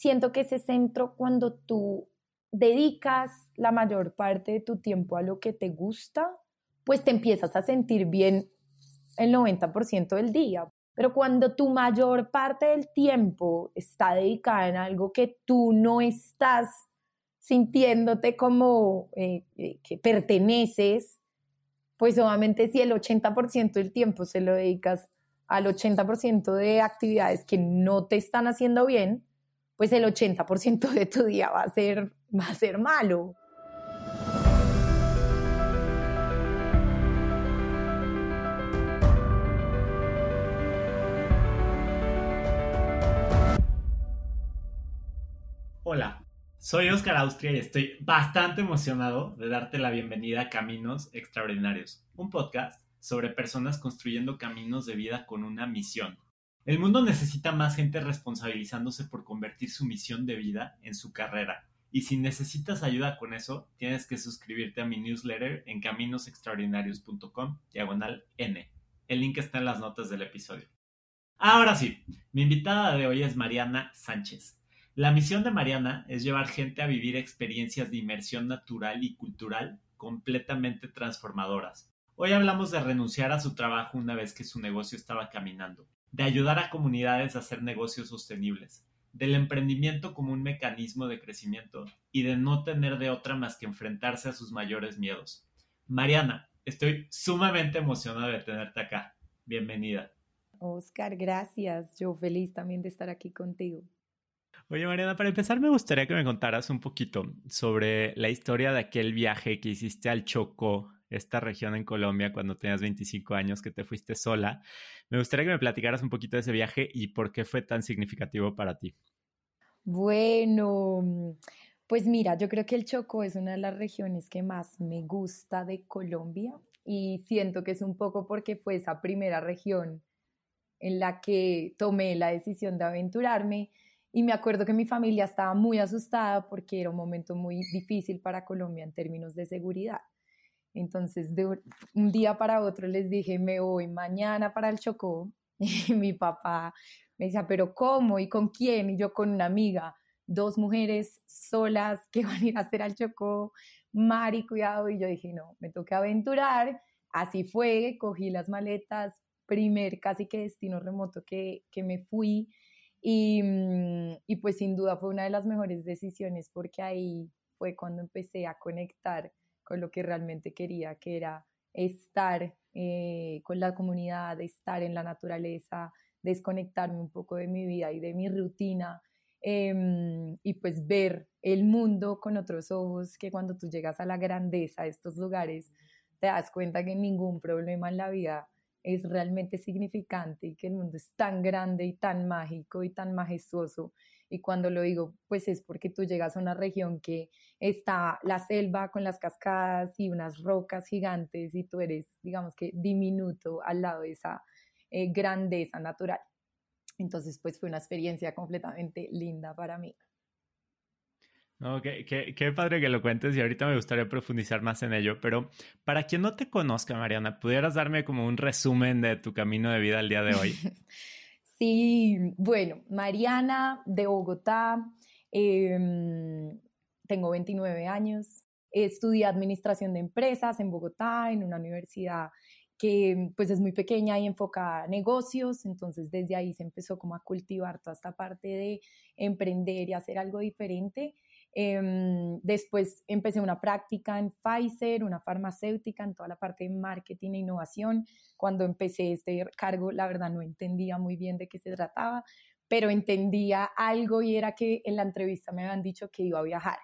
siento que ese centro cuando tú dedicas la mayor parte de tu tiempo a lo que te gusta, pues te empiezas a sentir bien el 90% del día. Pero cuando tu mayor parte del tiempo está dedicada en algo que tú no estás sintiéndote como eh, eh, que perteneces, pues obviamente si el 80% del tiempo se lo dedicas al 80% de actividades que no te están haciendo bien, pues el 80% de tu día va a ser, va a ser malo. Hola, soy Oscar Austria y estoy bastante emocionado de darte la bienvenida a Caminos Extraordinarios, un podcast sobre personas construyendo caminos de vida con una misión. El mundo necesita más gente responsabilizándose por convertir su misión de vida en su carrera. Y si necesitas ayuda con eso, tienes que suscribirte a mi newsletter en caminosextraordinarios.com, diagonal N. El link está en las notas del episodio. Ahora sí, mi invitada de hoy es Mariana Sánchez. La misión de Mariana es llevar gente a vivir experiencias de inmersión natural y cultural completamente transformadoras. Hoy hablamos de renunciar a su trabajo una vez que su negocio estaba caminando, de ayudar a comunidades a hacer negocios sostenibles, del emprendimiento como un mecanismo de crecimiento y de no tener de otra más que enfrentarse a sus mayores miedos. Mariana, estoy sumamente emocionada de tenerte acá. Bienvenida. Oscar, gracias. Yo feliz también de estar aquí contigo. Oye, Mariana, para empezar me gustaría que me contaras un poquito sobre la historia de aquel viaje que hiciste al Chocó, esta región en Colombia, cuando tenías 25 años, que te fuiste sola. Me gustaría que me platicaras un poquito de ese viaje y por qué fue tan significativo para ti. Bueno, pues mira, yo creo que el Chocó es una de las regiones que más me gusta de Colombia y siento que es un poco porque fue esa primera región en la que tomé la decisión de aventurarme y me acuerdo que mi familia estaba muy asustada porque era un momento muy difícil para Colombia en términos de seguridad. Entonces, de un día para otro les dije, me voy mañana para el Chocó. Y mi papá me decía, pero ¿cómo? ¿Y con quién? Y yo con una amiga, dos mujeres solas que van a ir a hacer al Chocó. Mari, cuidado. Y yo dije, no, me toca aventurar. Así fue, cogí las maletas, primer casi que destino remoto que, que me fui Mm, y, pues sin duda fue una de las mejores decisiones porque ahí fue cuando empecé a conectar lo que realmente quería, que era estar eh, con la comunidad, estar en la naturaleza, desconectarme un poco de mi vida y de mi rutina em, y pues ver el mundo con otros ojos, que cuando tú llegas a la grandeza de estos lugares, te das cuenta que ningún problema en la vida es realmente significante y que el mundo es tan grande y tan mágico y tan majestuoso. Y cuando lo digo, pues es porque tú llegas a una región que está la selva con las cascadas y unas rocas gigantes y tú eres, digamos que, diminuto al lado de esa eh, grandeza natural. Entonces, pues fue una experiencia completamente linda para mí. No, qué, qué, padre que lo cuentes y ahorita me gustaría profundizar más en ello, pero para quien no te conozca, Mariana, ¿pudieras darme como un resumen de tu camino de vida al día de hoy? Sí, bueno, Mariana de Bogotá, em, tengo 29 años, estudié administración de empresas en Bogotá, en una universidad que pues es muy pequeña y enfocada a negocios, entonces desde ahí se empezó como a cultivar toda esta parte de emprender y hacer algo diferente. Em, después empecé una práctica en Pfizer, una farmacéutica, en toda la parte de marketing e innovación. Cuando empecé este cargo, la verdad no entendía muy bien de qué se trataba, pero entendía algo y era que en la entrevista me habían dicho que iba a viajar.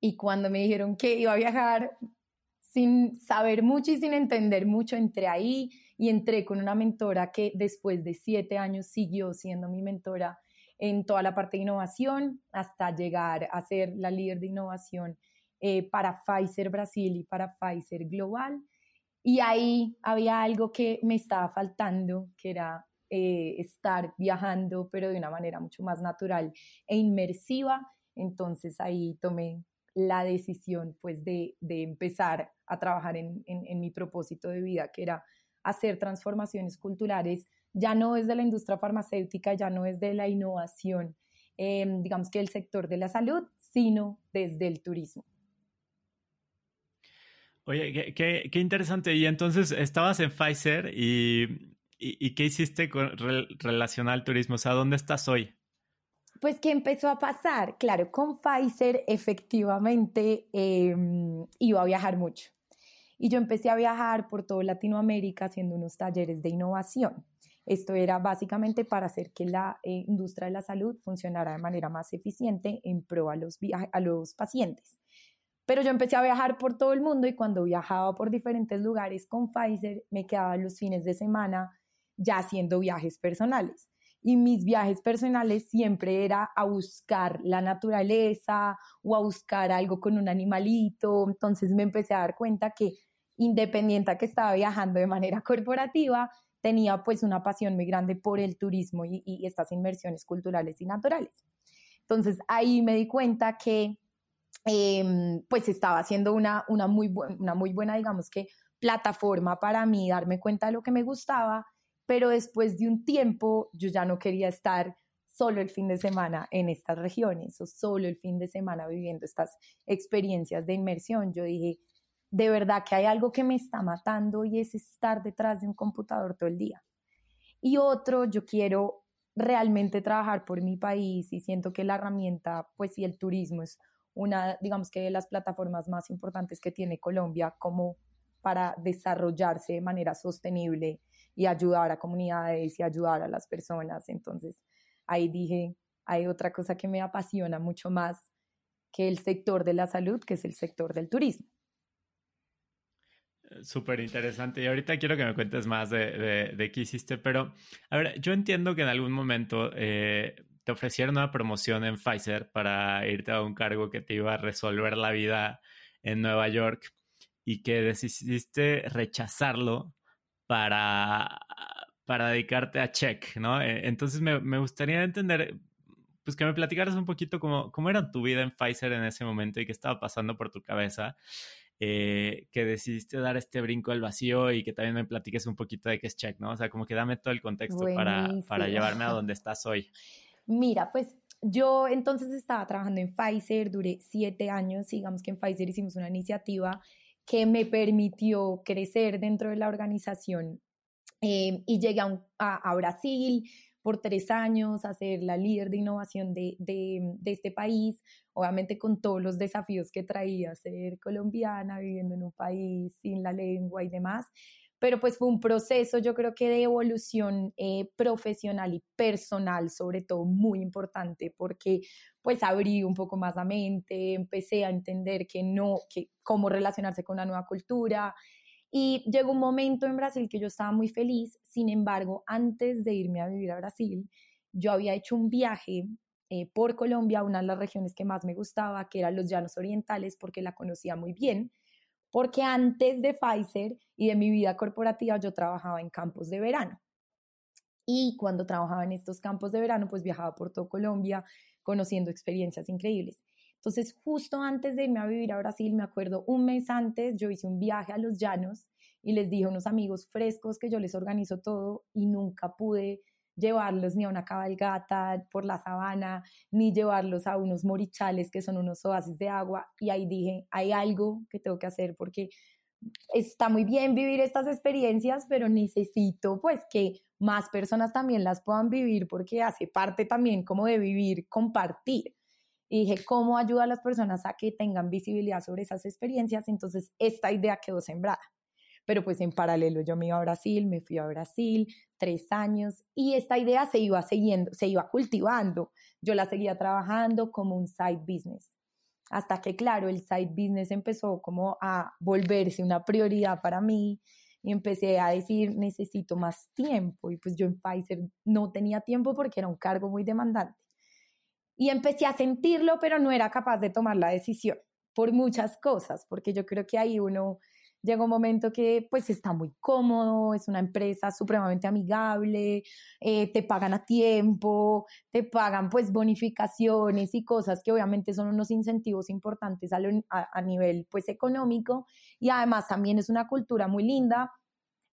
Y cuando me dijeron que iba a viajar, sin saber mucho y sin entender mucho, entré ahí y entré con una mentora que después de siete años siguió siendo mi mentora en toda la parte de innovación hasta llegar a ser la líder de innovación eh, para Pfizer Brasil y para Pfizer Global. Y ahí había algo que me estaba faltando, que era eh, estar viajando, pero de una manera mucho más natural e inmersiva. Entonces ahí tomé la decisión pues de, empezar a trabajar en, en mi propósito de vida, que era hacer transformaciones culturales ya no es de la industria farmacéutica, ya no es de la innovación em, digamos que el sector de la salud, sino desde el turismo. Oye, qué, interesante. Y entonces estabas en Pfizer y, ¿qué hiciste con, relacionado al turismo? O sea, ¿dónde estás hoy? Pues, ¿qué empezó a pasar? Claro, con Pfizer efectivamente em, iba a viajar mucho. Y yo empecé a viajar por toda Latinoamérica haciendo unos talleres de innovación. Esto era básicamente para hacer que la eh, industria de la salud funcionara de manera más eficiente en pro a los, a los pacientes. Pero yo empecé a viajar por todo el mundo y cuando viajaba por diferentes lugares con Pfizer, me quedaba los fines de semana ya haciendo viajes personales. Y mis viajes personales siempre era a buscar la naturaleza o a buscar algo con un animalito. Entonces me empecé a dar cuenta que independiente a que estaba viajando de manera corporativa, tenía pues una pasión muy grande por el turismo y, estas inversiones culturales y naturales. Entonces ahí me di cuenta que Em, pues estaba haciendo una, una, muy una muy buena, digamos que, plataforma para mí, darme cuenta de lo que me gustaba, pero después de un tiempo yo ya no quería estar solo el fin de semana en estas regiones o solo el fin de semana viviendo estas experiencias de inmersión. Yo dije, de verdad que hay algo que me está matando y es estar detrás de un computador todo el día. Y otro, yo quiero realmente trabajar por mi país y siento que la herramienta, pues sí, el turismo es una, digamos que de las plataformas más importantes que tiene Colombia como para desarrollarse de manera sostenible y ayudar a comunidades y ayudar a las personas. Entonces, ahí dije, hay otra cosa que me apasiona mucho más que el sector de la salud, que es el sector del turismo. Súper interesante. Y ahorita quiero que me cuentes más de, de, qué hiciste, pero a ver, yo entiendo que en algún momento eh, te ofrecieron una promoción en Pfizer para irte a un cargo que te iba a resolver la vida en Nueva York y que decidiste rechazarlo para, para dedicarte a Check, ¿no? E, entonces me, me, gustaría entender, pues que me platicaras un poquito cómo, cómo era tu vida en Pfizer en ese momento y qué estaba pasando por tu cabeza. Eh, que decidiste dar este brinco al vacío y que también me platiques un poquito de qué es Check, ¿no? O sea, como que dame todo el contexto para, para llevarme a donde estás hoy. Mira, pues yo entonces estaba trabajando en Pfizer, duré siete años, digamos que en Pfizer hicimos una iniciativa que me permitió crecer dentro de la organización eh, y llegué a, Brasil por tres años a ser la líder de innovación de, de, este país, obviamente con todos los desafíos que traía ser colombiana, viviendo en un país sin la lengua y demás, pero pues fue un proceso yo creo que de evolución eh, profesional y personal sobre todo muy importante porque pues abrí un poco más la mente, empecé a entender que no, que cómo relacionarse con una nueva cultura y llegó un momento en Brasil que yo estaba muy feliz, sin embargo antes de irme a vivir a Brasil yo había hecho un viaje eh, por Colombia, una de las regiones que más me gustaba, que eran los Llanos Orientales porque la conocía muy bien porque antes de Pfizer y de mi vida corporativa yo trabajaba en campos de verano. Y cuando trabajaba en estos campos de verano, pues viajaba por todo Colombia conociendo experiencias increíbles. Entonces, justo antes de irme a vivir a Brasil, me acuerdo un mes antes, yo hice un viaje a los llanos y les dije a unos amigos frescos que yo les organizo todo y nunca pude llevarlos ni a una cabalgata por la sabana, ni llevarlos a unos morichales que son unos oasis de agua. Y ahí dije, hay algo que tengo que hacer porque está muy bien vivir estas experiencias, pero necesito pues que más personas también las puedan vivir porque hace parte también como de vivir, compartir. Y dije, ¿cómo ayuda a las personas a que tengan visibilidad sobre esas experiencias? Entonces, esta idea quedó sembrada. Pero pues en paralelo yo me iba a Brasil, me fui a Brasil, tres años y esta idea se iba siguiendo, se iba cultivando. Yo la seguía trabajando como un side business. Hasta que, claro, el side business empezó como a volverse una prioridad para mí y empecé a decir, necesito más tiempo. Y pues yo en Pfizer no tenía tiempo porque era un cargo muy demandante. Y empecé a sentirlo, pero no era capaz de tomar la decisión por muchas cosas, porque yo creo que ahí uno llega un momento que pues está muy cómodo, es una empresa supremamente amigable, eh, te pagan a tiempo, te pagan pues bonificaciones y cosas que obviamente son unos incentivos importantes a, a, nivel pues económico y además también es una cultura muy linda,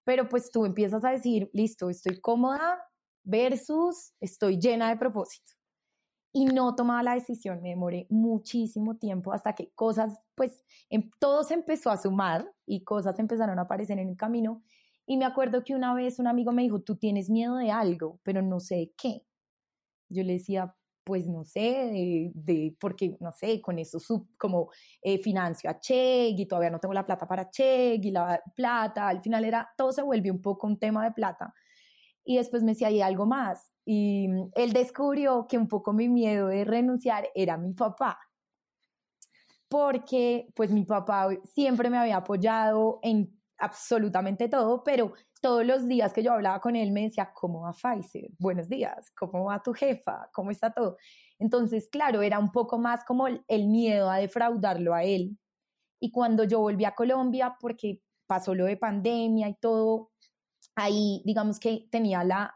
pero pues tú empiezas a decir, listo, estoy cómoda versus estoy llena de propósito. Y no tomaba la decisión. Me demoré muchísimo tiempo hasta que cosas, pues, em, todo se empezó a sumar y cosas empezaron a aparecer en el camino. Y me acuerdo que una vez un amigo me dijo, tú tienes miedo de algo, pero no sé qué. Yo le decía, pues no sé, de, porque, no sé, con eso sub, como eh, financio a Check y todavía no tengo la plata para Check y la plata, al final era, todo se vuelve un poco un tema de plata. Y después me decía, hay algo más. Y mm, él descubrió que un poco mi miedo de renunciar era mi papá. Porque pues mi papá siempre me había apoyado en absolutamente todo, pero todos los días que yo hablaba con él me decía, ¿cómo va Pfizer? Buenos días, ¿cómo va tu jefa? ¿Cómo está todo? Entonces, claro, era un poco más como el miedo a defraudarlo a él. Y cuando yo volví a Colombia, porque pasó lo de pandemia y todo, ahí digamos que tenía la,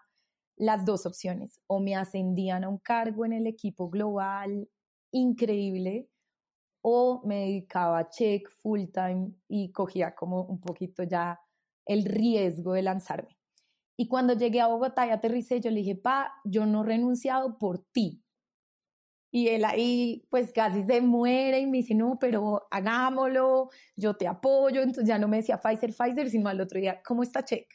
las dos opciones. O me ascendían a un cargo en el equipo global increíble, o me dedicaba a check full time y cogía como un poquito ya el riesgo de lanzarme. Y cuando llegué a Bogotá y aterricé, yo le dije, pa, yo no renunciado por ti. Y él ahí pues casi se muere y me dice, no, pero hagámoslo, yo te apoyo. Entonces ya no me decía Pfizer, Pfizer, sino al otro día, ¿cómo está Check?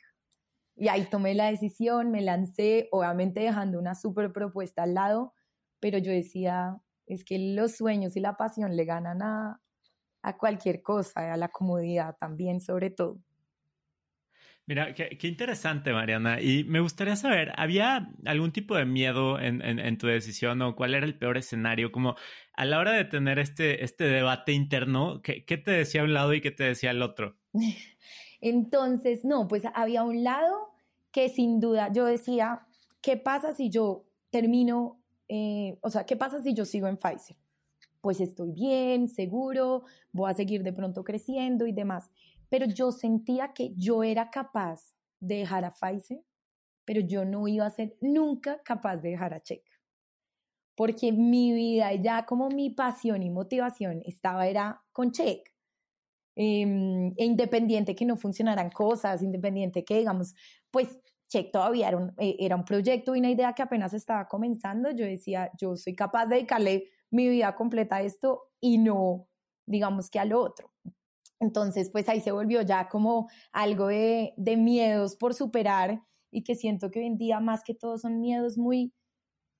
Y ahí tomé la decisión, me lancé, obviamente dejando una súper propuesta al lado, pero yo decía, es que los sueños y la pasión le ganan a, a cualquier cosa, a la comodidad también sobre todo. Mira, qué, interesante, Mariana. Y me gustaría saber, ¿había algún tipo de miedo en, en, tu decisión o cuál era el peor escenario? Como a la hora de tener este, este debate interno, ¿qué, ¿qué te decía un lado y qué te decía el otro? Entonces, no, pues había un lado que sin duda yo decía, ¿qué pasa si yo termino eh, o sea, ¿qué pasa si yo sigo en Pfizer? Pues estoy bien, seguro, voy a seguir de pronto creciendo y demás. Pero yo sentía que yo era capaz de dejar a Pfizer, pero yo no iba a ser nunca capaz de dejar a Check. Porque mi vida, ya como mi pasión y motivación estaba era con Check. Em, e independiente que no funcionaran cosas, independiente que digamos, pues Check todavía era un, eh, era un proyecto y una idea que apenas estaba comenzando. Yo decía, yo soy capaz de dedicarle mi vida completa a esto y no, digamos que al otro. Entonces, pues ahí se volvió ya como algo de, de miedos por superar y que siento que hoy en día más que todo son miedos muy,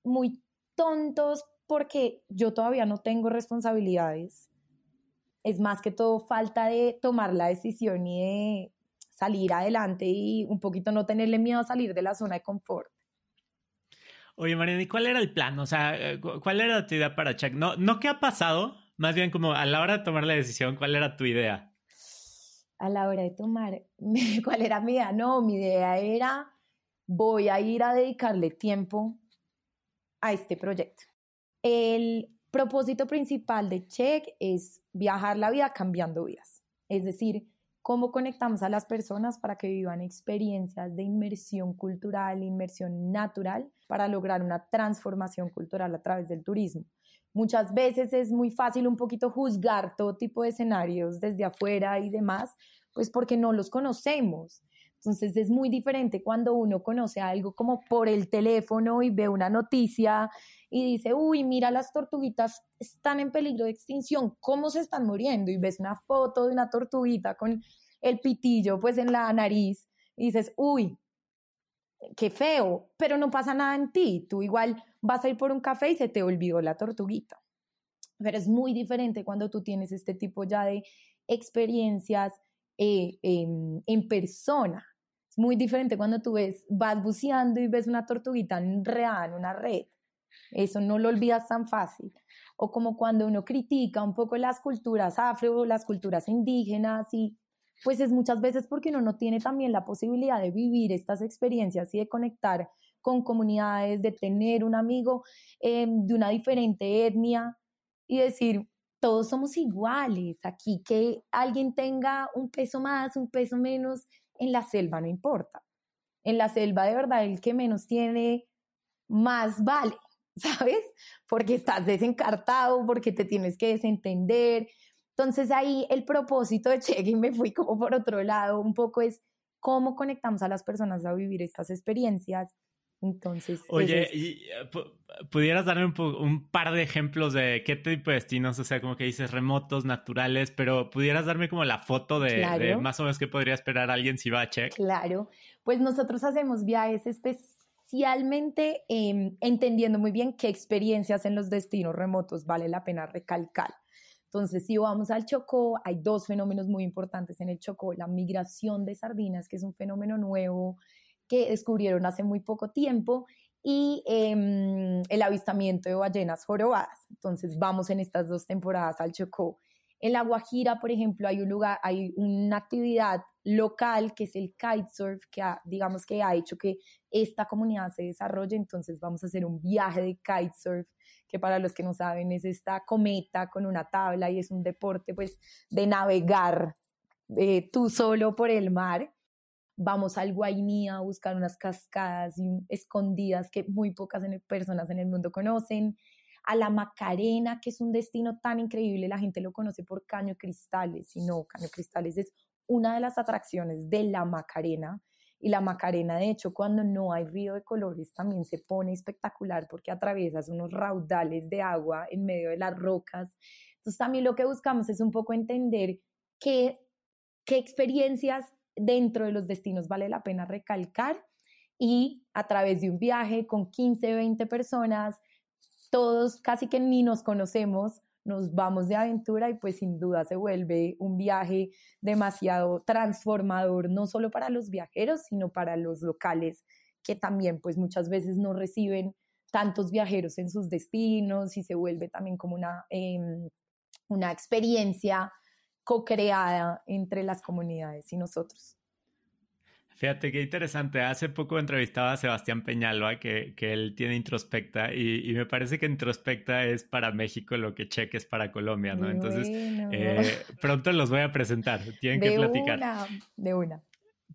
muy tontos porque yo todavía no tengo responsabilidades. Es más que todo falta de tomar la decisión y de salir adelante y un poquito no tenerle miedo a salir de la zona de confort. Oye, Mariana, ¿y cuál era el plan? O sea, eh, ¿cuál era tu idea para Chuck? No, no qué ha pasado, más bien como a la hora de tomar la decisión, ¿cuál era tu idea? A la hora de tomar, ¿cuál era mi idea? No, mi idea era, voy a ir a dedicarle tiempo a este proyecto. El propósito principal de Check es viajar la vida cambiando vidas. Es decir, cómo conectamos a las personas para que vivan experiencias de inmersión cultural, inmersión natural, para lograr una transformación cultural a través del turismo. Muchas veces es muy fácil un poquito juzgar todo tipo de escenarios desde afuera y demás, pues porque no los conocemos. Entonces es muy diferente cuando uno conoce algo como por el teléfono y ve una noticia y dice, uy, mira, las tortuguitas están en peligro de extinción, ¿cómo se están muriendo? Y ves una foto de una tortuguita con el pitillo pues en la nariz y dices, uy, qué feo, pero no pasa nada en ti, tú igual vas a ir por un café y se te olvidó la tortuguita. Pero es muy diferente cuando tú tienes este tipo ya de experiencias eh, en persona muy diferente cuando tú ves, vas buceando y ves una tortuguita enredada en una red. Eso no lo olvidas tan fácil. O como cuando uno critica un poco las culturas afro, las culturas indígenas y pues es muchas veces porque uno no tiene también la posibilidad de vivir estas experiencias y de conectar con comunidades, de tener un amigo em, de una diferente etnia y decir, todos somos iguales, aquí que alguien tenga un peso más, un peso menos, en la selva no importa. En la selva de verdad el que menos tiene más vale, ¿sabes? Porque estás desencartado, porque te tienes que desentender. Entonces ahí el propósito de Check me fui como por otro lado, un poco es cómo conectamos a las personas a vivir estas experiencias Entonces. Oye, ¿y eh, pudieras darme un, un, par de ejemplos de qué tipo de destinos? O sea, como que dices remotos, naturales, pero pudieras darme como la foto de, más o menos qué podría esperar alguien si va a Check. Claro, pues nosotros hacemos viajes especialmente em, entendiendo muy bien qué experiencias en los destinos remotos vale la pena recalcar. Entonces, si vamos al Chocó, hay dos fenómenos muy importantes en el Chocó. La migración de sardinas, que es un fenómeno nuevo que descubrieron hace muy poco tiempo, y em, el avistamiento de ballenas jorobadas. Entonces vamos en estas dos temporadas al Chocó. En La Guajira, por ejemplo, hay un lugar, hay una actividad local que es el kitesurf, que digamos que ha hecho que esta comunidad se desarrolle. Entonces vamos a hacer un viaje de kitesurf, que para los que no saben es esta cometa con una tabla y es un deporte pues de navegar eh, tú solo por el mar vamos al Guainí a buscar unas cascadas escondidas que muy pocas personas en el mundo conocen, a la Macarena, que es un destino tan increíble, la gente lo conoce por Caño Cristales, y no, Caño Cristales es una de las atracciones de la Macarena, y la Macarena, de hecho, cuando no hay río de colores, también se pone espectacular porque atraviesas unos raudales de agua en medio de las rocas. Entonces, también lo que buscamos es un poco entender qué, qué experiencias dentro de los destinos vale la pena recalcar y a través de un viaje con 15, 20 personas, todos casi que ni nos conocemos, nos vamos de aventura y pues sin duda se vuelve un viaje demasiado transformador, no solo para los viajeros, sino para los locales que también pues muchas veces no reciben tantos viajeros en sus destinos y se vuelve también como una, em, una experiencia co-creada entre las comunidades y nosotros. Fíjate qué interesante. Hace poco entrevistaba a Sebastián Peñalba, que, que él tiene Introspecta, y, me parece que Introspecta es para México lo que Check es para Colombia, ¿no? Entonces, eh, pronto los voy a presentar, tienen que platicar. Una, de una.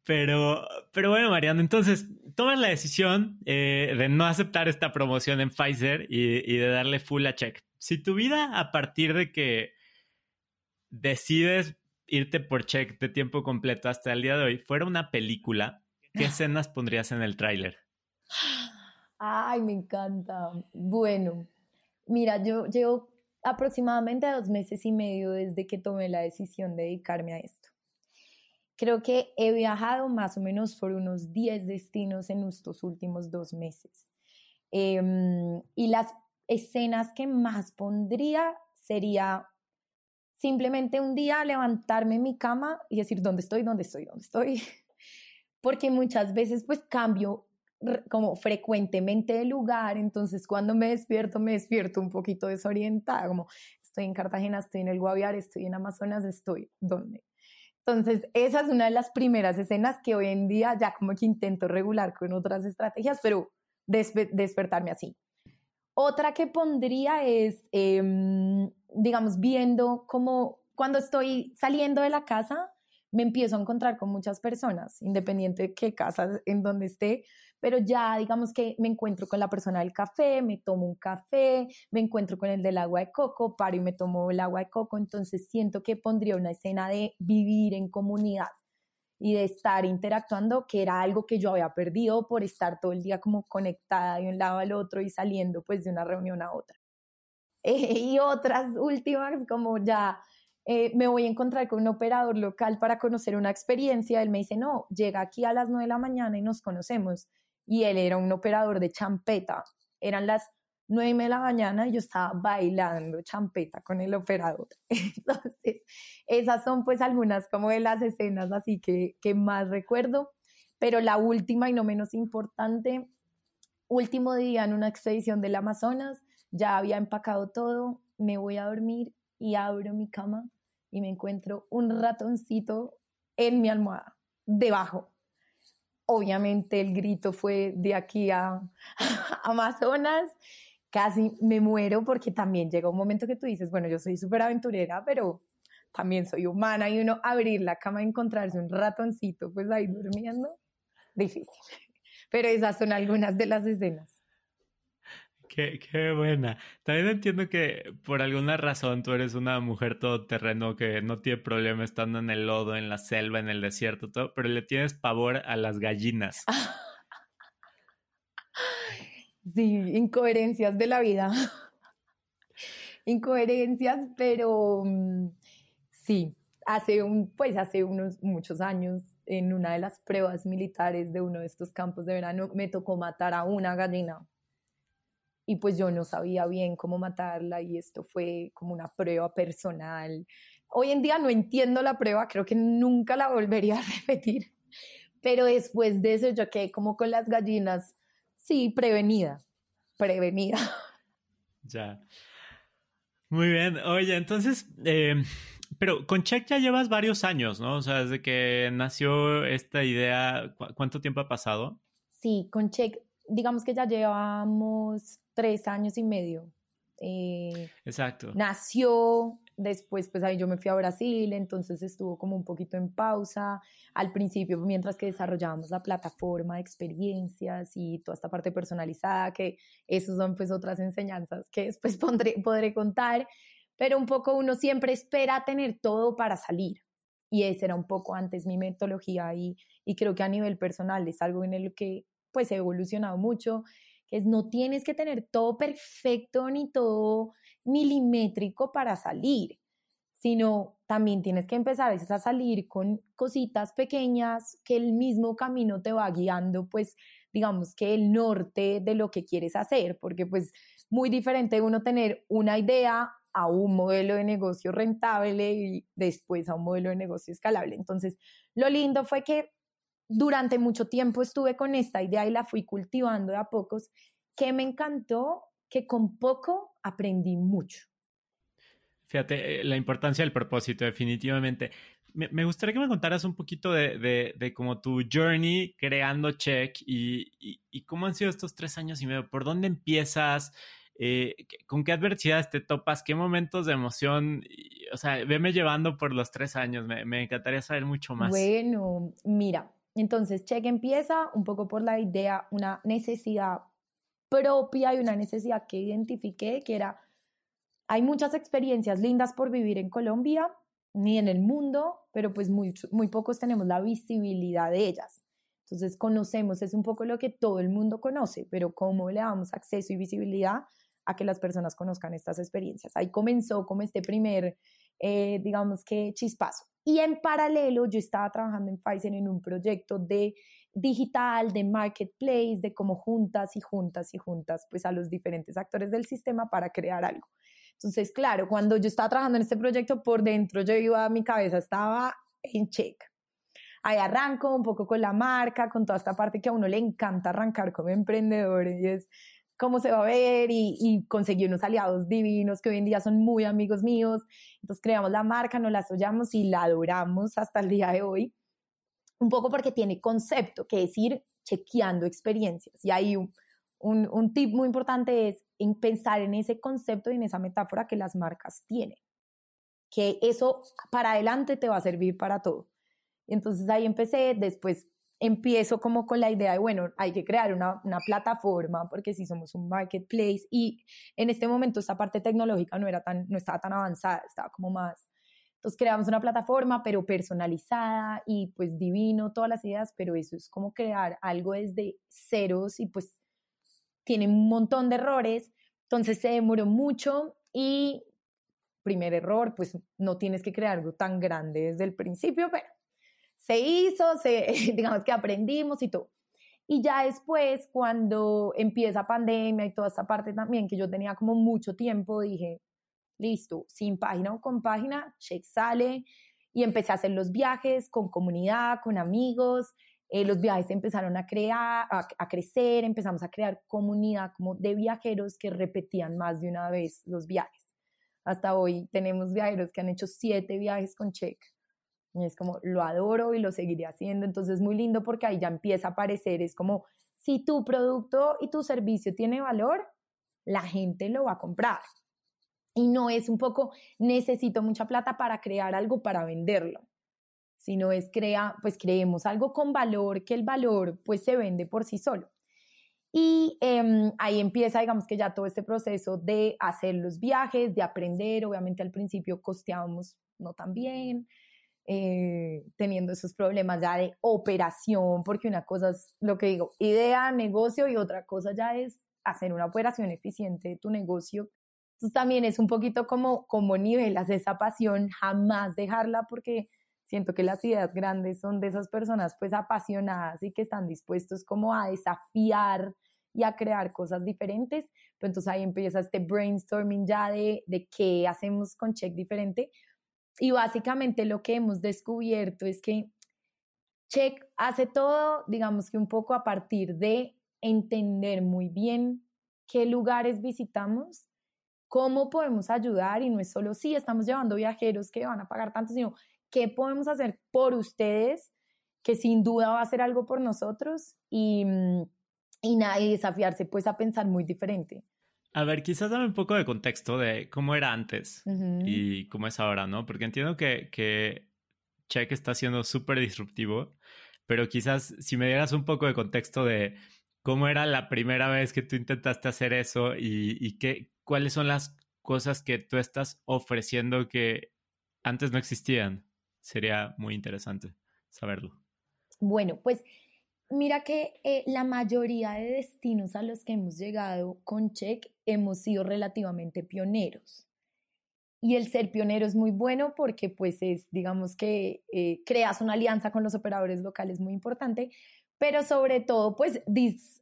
Pero, pero bueno, Mariano, entonces tomas la decisión eh, de no aceptar esta promoción en Pfizer y, y de darle full a Check. Si tu vida a partir de que decides irte por check de tiempo completo hasta el día de hoy fuera una película, ¿qué escenas pondrías en el tráiler? Ay, me encanta. Bueno, mira, yo llevo aproximadamente dos meses y medio desde que tomé la decisión de dedicarme a esto. Creo que he viajado más o menos por unos 10 destinos en estos últimos dos meses. Em, y las escenas que más pondría sería simplemente un día levantarme en mi cama y decir, ¿dónde estoy? ¿Dónde estoy? ¿Dónde estoy? Porque muchas veces pues cambio como frecuentemente de lugar, entonces cuando me despierto, me despierto un poquito desorientada, como estoy en Cartagena, estoy en el Guaviare, estoy en Amazonas, estoy ¿dónde? Entonces, esa es una de las primeras escenas que hoy en día ya como que intento regular con otras estrategias, pero despertarme así. Otra que pondría es, em, digamos, viendo cómo cuando estoy saliendo de la casa, me empiezo a encontrar con muchas personas, independiente de qué casa, en donde esté, pero ya digamos que me encuentro con la persona del café, me tomo un café, me encuentro con el del agua de coco, paro y me tomo el agua de coco, entonces siento que pondría una escena de vivir en comunidad y de estar interactuando, que era algo que yo había perdido por estar todo el día como conectada de un lado al otro y saliendo pues de una reunión a otra. y otras últimas, como ya eh, me voy a encontrar con un operador local para conocer una experiencia, él me dice, no, llega aquí a las 9 de la mañana y nos conocemos. Y él era un operador de champeta. Eran las nueve de la mañana y yo estaba bailando champeta con el operador. Entonces, esas son pues algunas como de las escenas así que, que más recuerdo. Pero la última y no menos importante, último día en una expedición del Amazonas, ya había empacado todo, me voy a dormir y abro mi cama y me encuentro un ratoncito en mi almohada, debajo. Obviamente el grito fue de aquí a Amazonas casi me muero porque también llega un momento que tú dices, bueno, yo soy súper aventurera, pero también soy humana y uno abrir la cama y encontrarse un ratoncito pues ahí durmiendo, difícil. Pero esas son algunas de las escenas. Qué, buena. También entiendo que por alguna razón tú eres una mujer todoterreno que no tiene problema estando en el lodo, en la selva, en el desierto, todo, pero le tienes pavor a las gallinas. Sí, incoherencias de la vida. incoherencias, pero mm, sí, hace un, pues hace unos muchos años, en una de las pruebas militares de uno de estos campos de verano, me tocó matar a una gallina. Y pues yo no sabía bien cómo matarla y esto fue como una prueba personal. Hoy en día no entiendo la prueba, creo que nunca la volvería a repetir. Pero después de eso yo quedé como con las gallinas, sí, prevenida, prevenida. Ya. Muy bien. Oye, entonces, eh, pero con Check ya llevas varios años, ¿no? O sea, desde que nació esta idea, ¿cuánto tiempo ha pasado? Sí, con Check, digamos que ya llevamos tres años y medio. Eh, Exacto. Nació, después pues ahí yo me fui a Brasil, entonces estuvo como un poquito en pausa. Al principio, mientras que desarrollábamos la plataforma de experiencias y toda esta parte personalizada, que esos son pues otras enseñanzas que después pondré, podré contar, pero un poco uno siempre espera tener todo para salir. Y esa era un poco antes mi metodología y, y creo que a nivel personal es algo en el que pues he evolucionado mucho es no tienes que tener todo perfecto ni todo milimétrico para salir, sino también tienes que empezar a salir con cositas pequeñas que el mismo camino te va guiando, pues digamos que el norte de lo que quieres hacer, porque pues muy diferente uno tener una idea a un modelo de negocio rentable y después a un modelo de negocio escalable. Entonces, lo lindo fue que durante mucho tiempo estuve con esta idea y la fui cultivando de a pocos, que me encantó, que con poco aprendí mucho. Fíjate, eh, la importancia del propósito, definitivamente. Me, gustaría que me contaras un poquito de, de, de como tu journey creando Check y, y, cómo han sido estos tres años y medio. ¿Por dónde empiezas? Eh, ¿Con qué adversidades te topas? ¿Qué momentos de emoción? O sea, veme llevando por los tres años. Me, me encantaría saber mucho más. Bueno, mira, entonces, Check empieza un poco por la idea, una necesidad propia y una necesidad que identifiqué, que era, hay muchas experiencias lindas por vivir en Colombia, ni en el mundo, pero pues muy, muy pocos tenemos la visibilidad de ellas. Entonces conocemos, es un poco lo que todo el mundo conoce, pero cómo le damos acceso y visibilidad a que las personas conozcan estas experiencias. Ahí comenzó como este primer, eh, digamos que chispazo. Y en paralelo yo estaba trabajando en Pfizer en un proyecto de digital, de marketplace, de cómo juntas y juntas y juntas pues a los diferentes actores del sistema para crear algo. Entonces, claro, cuando yo estaba trabajando en este proyecto por dentro, yo iba, mi cabeza estaba en check. Ahí arranco un poco con la marca, con toda esta parte que a uno le encanta arrancar como emprendedor y es cómo se va a ver y, y, conseguí unos aliados divinos que hoy en día son muy amigos míos. Entonces creamos la marca, nos la soñamos y la adoramos hasta el día de hoy. Un poco porque tiene concepto, que es ir chequeando experiencias. Y ahí un, un, tip muy importante es en pensar en ese concepto y en esa metáfora que las marcas tienen. Que eso para adelante te va a servir para todo. Entonces ahí empecé, después empiezo como con la idea de, bueno, hay que crear una, una, plataforma porque si somos un marketplace y en este momento esta parte tecnológica no, era tan, no estaba tan avanzada, estaba como más. Entonces creamos una plataforma, pero personalizada y pues divino, todas las ideas, pero eso es como crear algo desde ceros y pues tiene un montón de errores. Entonces se demoró mucho y primer error, pues no tienes que crear algo tan grande desde el principio, pero se hizo, se, digamos que aprendimos y todo. Y ya después, cuando empieza pandemia y toda esta parte también, que yo tenía como mucho tiempo, dije, listo, sin página o con página, check sale. Y empecé a hacer los viajes con comunidad, con amigos. Eh, los viajes empezaron a, crear, a, a, crecer, empezamos a crear comunidad como de viajeros que repetían más de una vez los viajes. Hasta hoy tenemos viajeros que han hecho siete viajes con check y es como, lo adoro y lo seguiré haciendo. Entonces es muy lindo porque ahí ya empieza a aparecer, es como, si tu producto y tu servicio tiene valor, la gente lo va a comprar. Y no es un poco, necesito mucha plata para crear algo para venderlo, sino es crea, pues creemos algo con valor, que el valor pues se vende por sí solo. Y eh, ahí empieza, digamos que ya todo este proceso de hacer los viajes, de aprender. Obviamente al principio costeábamos no tan bien, eh, teniendo esos problemas ya de operación, porque una cosa es lo que digo, idea, negocio y otra cosa ya es hacer una operación eficiente de tu negocio. Entonces también es un poquito como, como nivelas esa pasión, jamás dejarla porque siento que las ideas grandes son de esas personas pues apasionadas y que están dispuestos como a desafiar y a crear cosas diferentes. Pero entonces ahí empieza este brainstorming ya de, de qué hacemos con Check diferente. Y básicamente lo que hemos descubierto es que Check hace todo, digamos que un poco a partir de entender muy bien qué lugares visitamos, cómo podemos ayudar y no es solo si estamos llevando viajeros que van a pagar tanto, sino qué podemos hacer por ustedes, que sin duda va a ser algo por nosotros y, mm, y nada, y desafiarse pues a pensar muy diferente. A ver, quizás dame un poco de contexto de cómo era antes y cómo es ahora, ¿no? Porque entiendo que, que Check está siendo súper disruptivo, pero quizás si me dieras un poco de contexto de cómo era la primera vez que tú intentaste hacer eso y, y qué, cuáles son las cosas que tú estás ofreciendo que antes no existían. Sería muy interesante saberlo. Bueno, pues mira que eh, la mayoría de destinos a los que hemos llegado con Check hemos sido relativamente pioneros. Y el ser pionero es muy bueno porque pues es, digamos que eh, creas una alianza con los operadores locales muy importante, pero sobre todo pues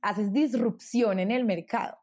haces disrupción en el mercado.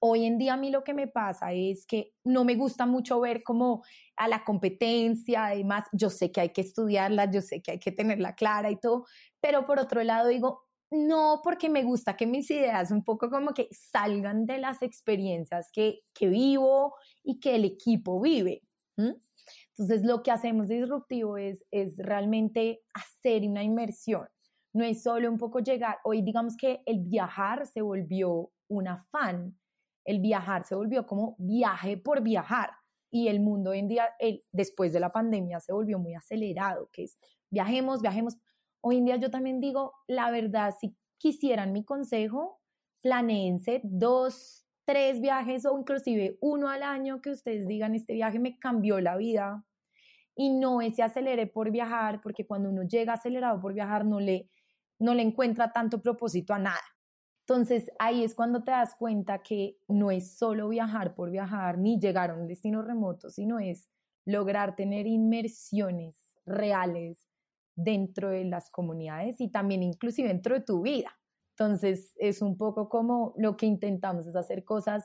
Hoy en día a mí lo que me pasa es que no me gusta mucho ver como a la competencia, además yo sé que hay que estudiarla, yo sé que hay que tenerla clara y todo, pero por otro lado digo, no, porque me gusta que mis ideas un poco como que salgan de las experiencias que, que vivo y que el equipo vive. Entonces, lo que hacemos disruptivo es, es realmente hacer una inmersión. No es solo un poco llegar, hoy digamos que el viajar se volvió un afán el viajar se volvió como viaje por viajar y el mundo hoy en día, después de la pandemia, se volvió muy acelerado, que es viajemos, viajemos. Hoy en día yo también digo, la verdad, si quisieran mi consejo, planeense dos, tres viajes o inclusive uno al año que ustedes digan, este viaje me cambió la vida y no ese acelere por viajar, porque cuando uno llega acelerado por viajar no le, no le encuentra tanto propósito a nada. Entonces ahí es cuando te das cuenta que no es solo viajar por viajar ni llegar a un destino remoto, sino es lograr tener inmersiones reales dentro de las comunidades y también inclusive dentro de tu vida. Entonces es un poco como lo que intentamos es hacer cosas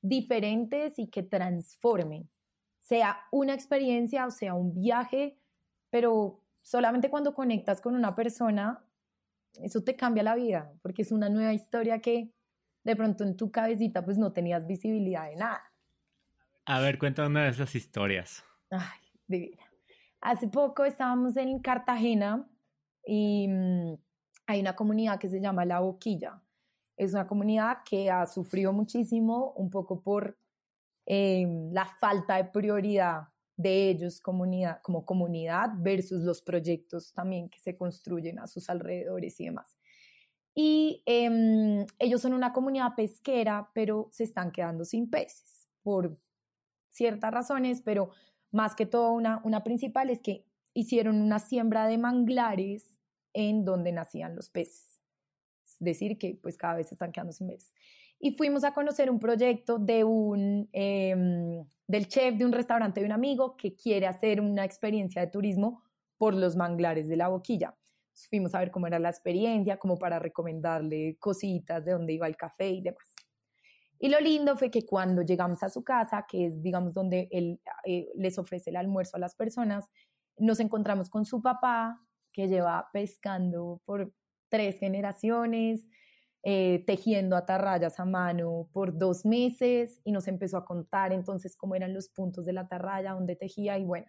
diferentes y que transformen, sea una experiencia o sea un viaje, pero solamente cuando conectas con una persona eso te cambia la vida, porque es una nueva historia que de pronto en tu cabecita pues no tenías visibilidad de nada. A ver, cuenta una de esas historias. Ay, divina. Hace poco estábamos en Cartagena y mm, hay una comunidad que se llama La Boquilla. Es una comunidad que ha sufrido muchísimo un poco por em, la falta de prioridad de ellos comunidad, como comunidad versus los proyectos también que se construyen a sus alrededores y demás. Y em, ellos son una comunidad pesquera, pero se están quedando sin peces por ciertas razones, pero más que todo una, una principal es que hicieron una siembra de manglares en donde nacían los peces. Es decir, que pues cada vez se están quedando sin peces y fuimos a conocer un proyecto de un, em, del chef de un restaurante de un amigo que quiere hacer una experiencia de turismo por los manglares de la boquilla. fuimos a ver cómo era la experiencia, como para recomendarle cositas de dónde iba el café y demás. Y lo lindo fue que cuando llegamos a su casa, que es, digamos, donde él eh, les ofrece el almuerzo a las personas, nos encontramos con su papá, que lleva pescando por tres generaciones, eh, tejiendo atarrayas a mano por dos meses y nos empezó a contar entonces cómo eran los puntos de la atarraya, donde tejía y bueno,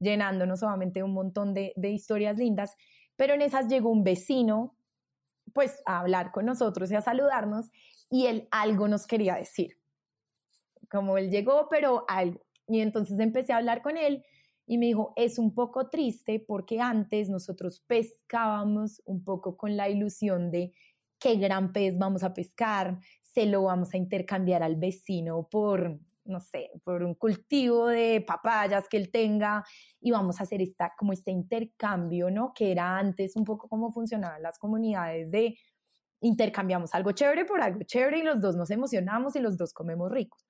llenándonos obviamente un montón de, de historias lindas, pero en esas llegó un vecino pues a hablar con nosotros y a saludarnos y él algo nos quería decir. Como él llegó, pero algo. Y entonces empecé a hablar con él y me dijo, es un poco triste porque antes nosotros pescábamos un poco con la ilusión de qué gran pez vamos a pescar, se lo vamos a intercambiar al vecino por, no sé, por un cultivo de papayas que él tenga y vamos a hacer esta, como este intercambio, ¿no? Que era antes un poco cómo funcionaban las comunidades de intercambiamos algo chévere por algo chévere y los dos nos emocionamos y los dos comemos ricos.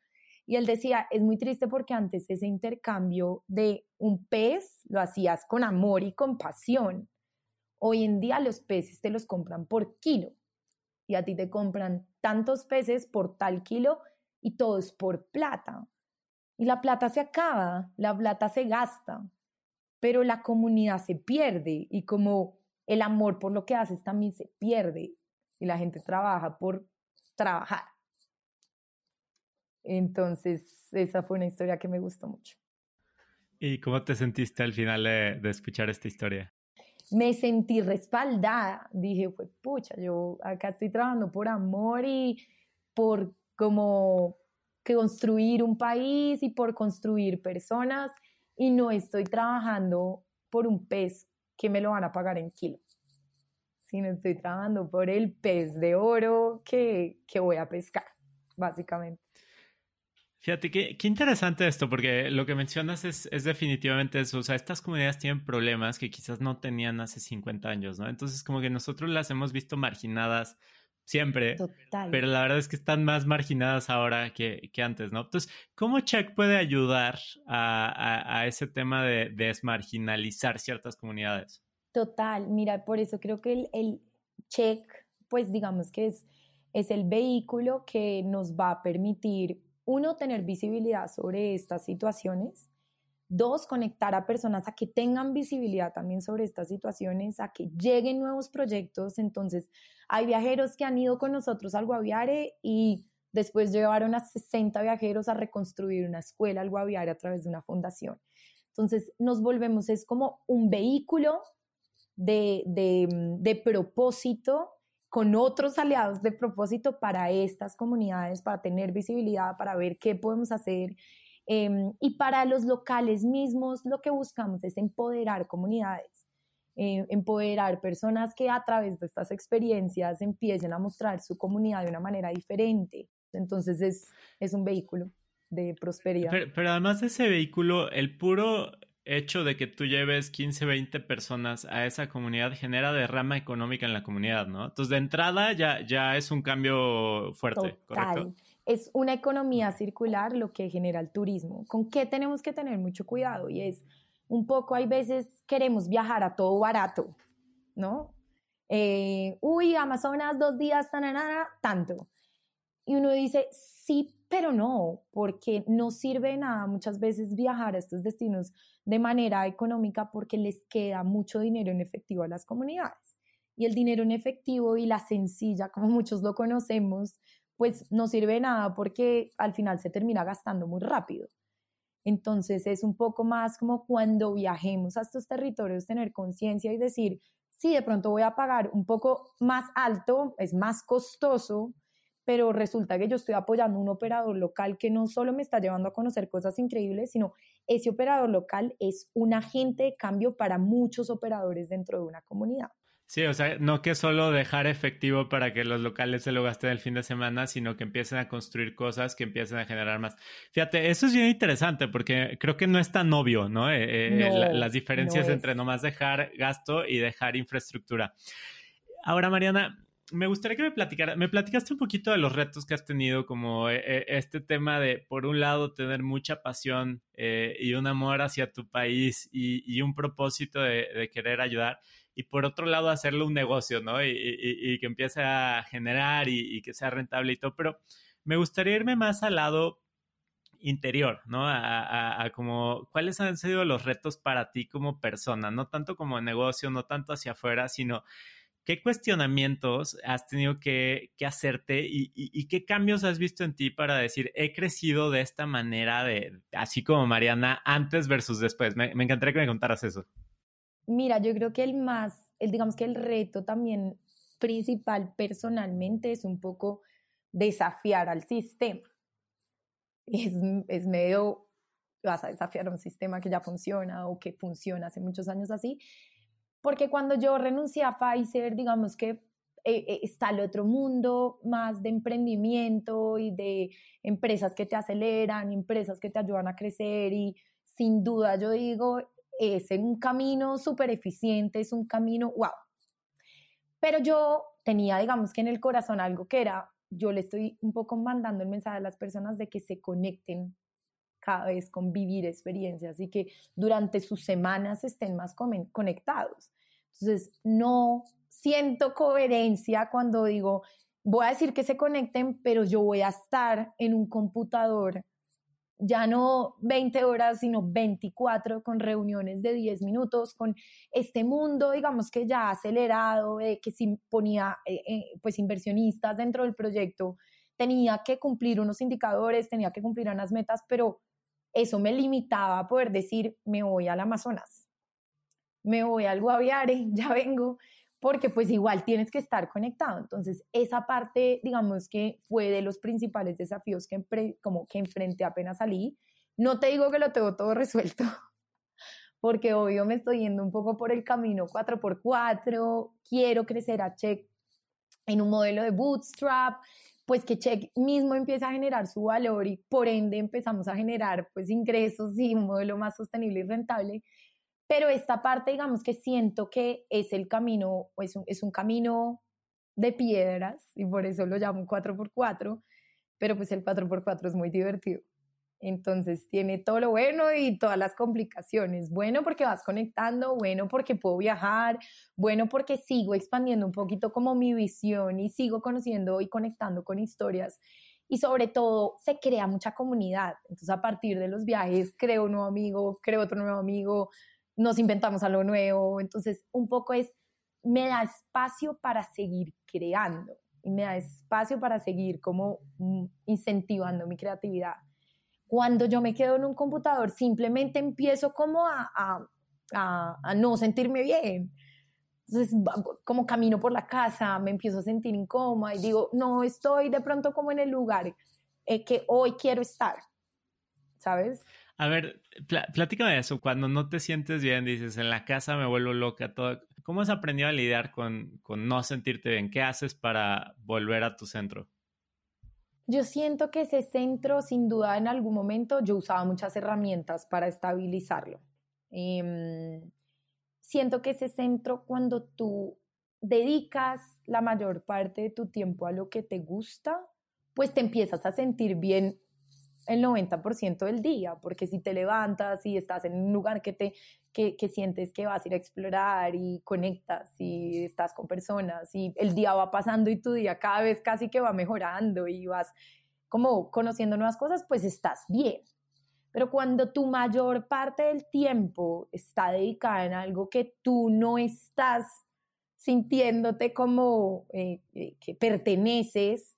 Y él decía, es muy triste porque antes ese intercambio de un pez lo hacías con amor y compasión. Hoy en día los peces te los compran por kilo y a ti te compran tantos peces por tal kilo y todo es por plata. Y la plata se acaba, la plata se gasta, pero la comunidad se pierde y como el amor por lo que haces también se pierde y la gente trabaja por trabajar. Entonces, esa fue una historia que me gustó mucho. ¿Y cómo te sentiste al final de, escuchar esta historia? Me sentí respaldada. Dije, pues, pucha, yo acá estoy trabajando por amor y por como construir un país y por construir personas y no estoy trabajando por un pez que me lo van a pagar en kilos, sino estoy trabajando por el pez de oro que, que voy a pescar, básicamente. Fíjate, qué, qué interesante esto, porque lo que mencionas es, es, definitivamente eso. O sea, estas comunidades tienen problemas que quizás no tenían hace 50 años, ¿no? Entonces, como que nosotros las hemos visto marginadas siempre, Total. pero la verdad es que están más marginadas ahora que, que antes, ¿no? Entonces, ¿cómo Check puede ayudar a, a, ese tema de desmarginalizar ciertas comunidades? Total, mira, por eso creo que el, el Check, pues digamos que es, es el vehículo que nos va a permitir uno, tener visibilidad sobre estas situaciones. Dos, conectar a personas a que tengan visibilidad también sobre estas situaciones, a que lleguen nuevos proyectos. Entonces, hay viajeros que han ido con nosotros al Guaviare y después llevaron a 60 viajeros a reconstruir una escuela al Guaviare a través de una fundación. Entonces, nos volvemos, es como un vehículo de, de, de propósito con otros aliados de propósito para estas comunidades, para tener visibilidad, para ver qué podemos hacer. Em, y para los locales mismos, lo que buscamos es empoderar comunidades, eh, empoderar personas que a través de estas experiencias empiecen a mostrar su comunidad de una manera diferente. Entonces es, es un vehículo de prosperidad. pero, además de ese vehículo, el puro hecho de que tú lleves 15, 20 personas a esa comunidad genera derrama económica en la comunidad, ¿no? Entonces, de entrada ya, ya es un cambio fuerte, Total. Es una economía circular lo que genera el turismo. ¿Con qué tenemos que tener mucho cuidado? Y es un poco, hay veces queremos viajar a todo barato, ¿no? Eh, uy, Amazonas, dos días, tananana, tanto. Y uno dice, sí, pero no, porque no sirve nada muchas veces viajar a estos destinos de manera económica porque les queda mucho dinero en efectivo a las comunidades. Y el dinero en efectivo y la sencilla, como muchos lo conocemos, pues no sirve nada porque al final se termina gastando muy rápido. Entonces es un poco más como cuando viajemos a estos territorios, tener conciencia y decir, sí, de pronto voy a pagar un poco más alto, es más costoso, pero resulta que yo estoy apoyando un operador local que no solo me está llevando a conocer cosas increíbles, sino ese operador local es un agente de cambio para muchos operadores dentro de una comunidad. Sí, o sea, no que solo dejar efectivo para que los locales se lo gasten el fin de semana, sino que empiecen a construir cosas que empiecen a generar más. Fíjate, eso es bien interesante porque creo que no es tan obvio, ¿no? Eh, eh, las diferencias entre nomás dejar gasto y dejar infraestructura. Ahora, Mariana, me gustaría que me platicara, me platicaste un poquito de los retos que has tenido, como eh, eh, este tema de, por un lado, tener mucha pasión eh, y un amor hacia tu país y, un propósito de, querer ayudar, y por otro lado, hacerlo un negocio, ¿no? Y, que empiece a generar y, que sea rentable y todo, pero me gustaría irme más al lado interior, ¿no? A, a, como cuáles han sido los retos para ti como persona, no tanto como negocio, no tanto hacia afuera, sino ¿Qué cuestionamientos has tenido que, hacerte y, qué cambios has visto en ti para decir, he crecido de esta manera, de, así como Mariana, antes versus después? Me, encantaría que me contaras eso. Mira, yo creo que el más, el, digamos que el reto también principal personalmente es un poco desafiar al sistema. Es, es medio, vas a desafiar un sistema que ya funciona o que funciona hace muchos años así, porque cuando yo renuncié a Pfizer, digamos que eh, está el otro mundo más de emprendimiento y de empresas que te aceleran, empresas que te ayudan a crecer y sin duda yo digo, es un camino súper eficiente, es un camino, wow. Pero yo tenía, digamos que en el corazón algo que era, yo le estoy un poco mandando el mensaje a las personas de que se conecten cada vez con vivir experiencias y que durante sus semanas estén más conectados. Entonces, no siento coherencia cuando digo, voy a decir que se conecten, pero yo voy a estar en un computador ya no 20 horas, sino 24 con reuniones de 10 minutos, con este mundo, digamos que ya acelerado, que si ponía eh, eh, pues inversionistas dentro del proyecto, tenía que cumplir unos indicadores, tenía que cumplir unas metas, pero eso me limitaba a poder decir, me voy al Amazonas, me voy al Guaviare, ya vengo, porque pues igual tienes que estar conectado. Entonces, esa parte, digamos que fue de los principales desafíos que, como que enfrenté apenas salí. No te digo que lo tengo todo resuelto, porque obvio me estoy yendo un poco por el camino 4x4, quiero crecer a Check en un modelo de bootstrap, pues que Check mismo empieza a generar su valor y por ende empezamos a generar pues ingresos y un modelo más sostenible y rentable. Pero esta parte, digamos que siento que es el camino, es un, es un camino de piedras y por eso lo llamo 4x4, pero pues el 4x4 es muy divertido. Entonces tiene todo lo bueno y todas las complicaciones. Bueno porque vas conectando, bueno porque puedo viajar, bueno porque sigo expandiendo un poquito como mi visión y sigo conociendo y conectando con historias. Y sobre todo se crea mucha comunidad. Entonces a partir de los viajes creo un nuevo amigo, creo otro nuevo amigo, nos inventamos algo nuevo. Entonces, un poco es, me da espacio para seguir creando y me da espacio para seguir como mm, incentivando mi creatividad. Cuando yo me quedo en un computador, simplemente empiezo como a, a, a, no sentirme bien. Entonces, como camino por la casa, me empiezo a sentir incómoda y digo, no estoy de pronto como en el lugar eh, que hoy quiero estar, ¿sabes? A ver, de eso. Cuando no te sientes bien, dices, en la casa me vuelvo loca. Todo. ¿Cómo has aprendido a lidiar con, con no sentirte bien? ¿Qué haces para volver a tu centro? Yo siento que ese centro, sin duda, en algún momento yo usaba muchas herramientas para estabilizarlo. Em, siento que ese centro, cuando tú dedicas la mayor parte de tu tiempo a lo que te gusta, pues te empiezas a sentir bien el 90% del día, porque si te levantas y estás en un lugar que, te, que, sientes que vas a ir a explorar y conectas y estás con personas y el día va pasando y tu día cada vez casi que va mejorando y vas como conociendo nuevas cosas, pues estás bien. Pero cuando tu mayor parte del tiempo está dedicada en algo que tú no estás sintiéndote como eh, eh, que perteneces,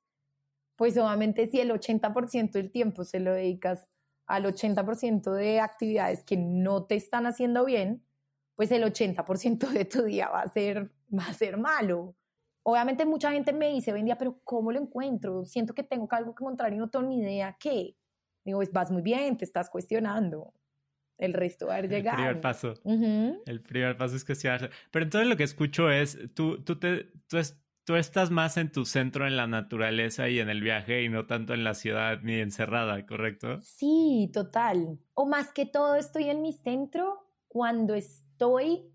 pues obviamente si el 80% del tiempo se lo dedicas al 80% de actividades que no te están haciendo bien, pues el 80% de tu día va a ser, va a ser malo. Obviamente mucha gente me dice, vendía, pero ¿cómo lo encuentro? Siento que tengo algo que encontrar y no tengo ni idea qué. Digo, pues vas muy bien, te estás cuestionando. El resto va a llegar. El primer paso. El primer paso es cuestionarse. Pero entonces lo que escucho es, tú, tú, te, tú, tú estás más en tu centro en la naturaleza y en el viaje y no tanto en la ciudad ni encerrada, ¿correcto? Sí, total. O más que todo estoy en mi centro cuando estoy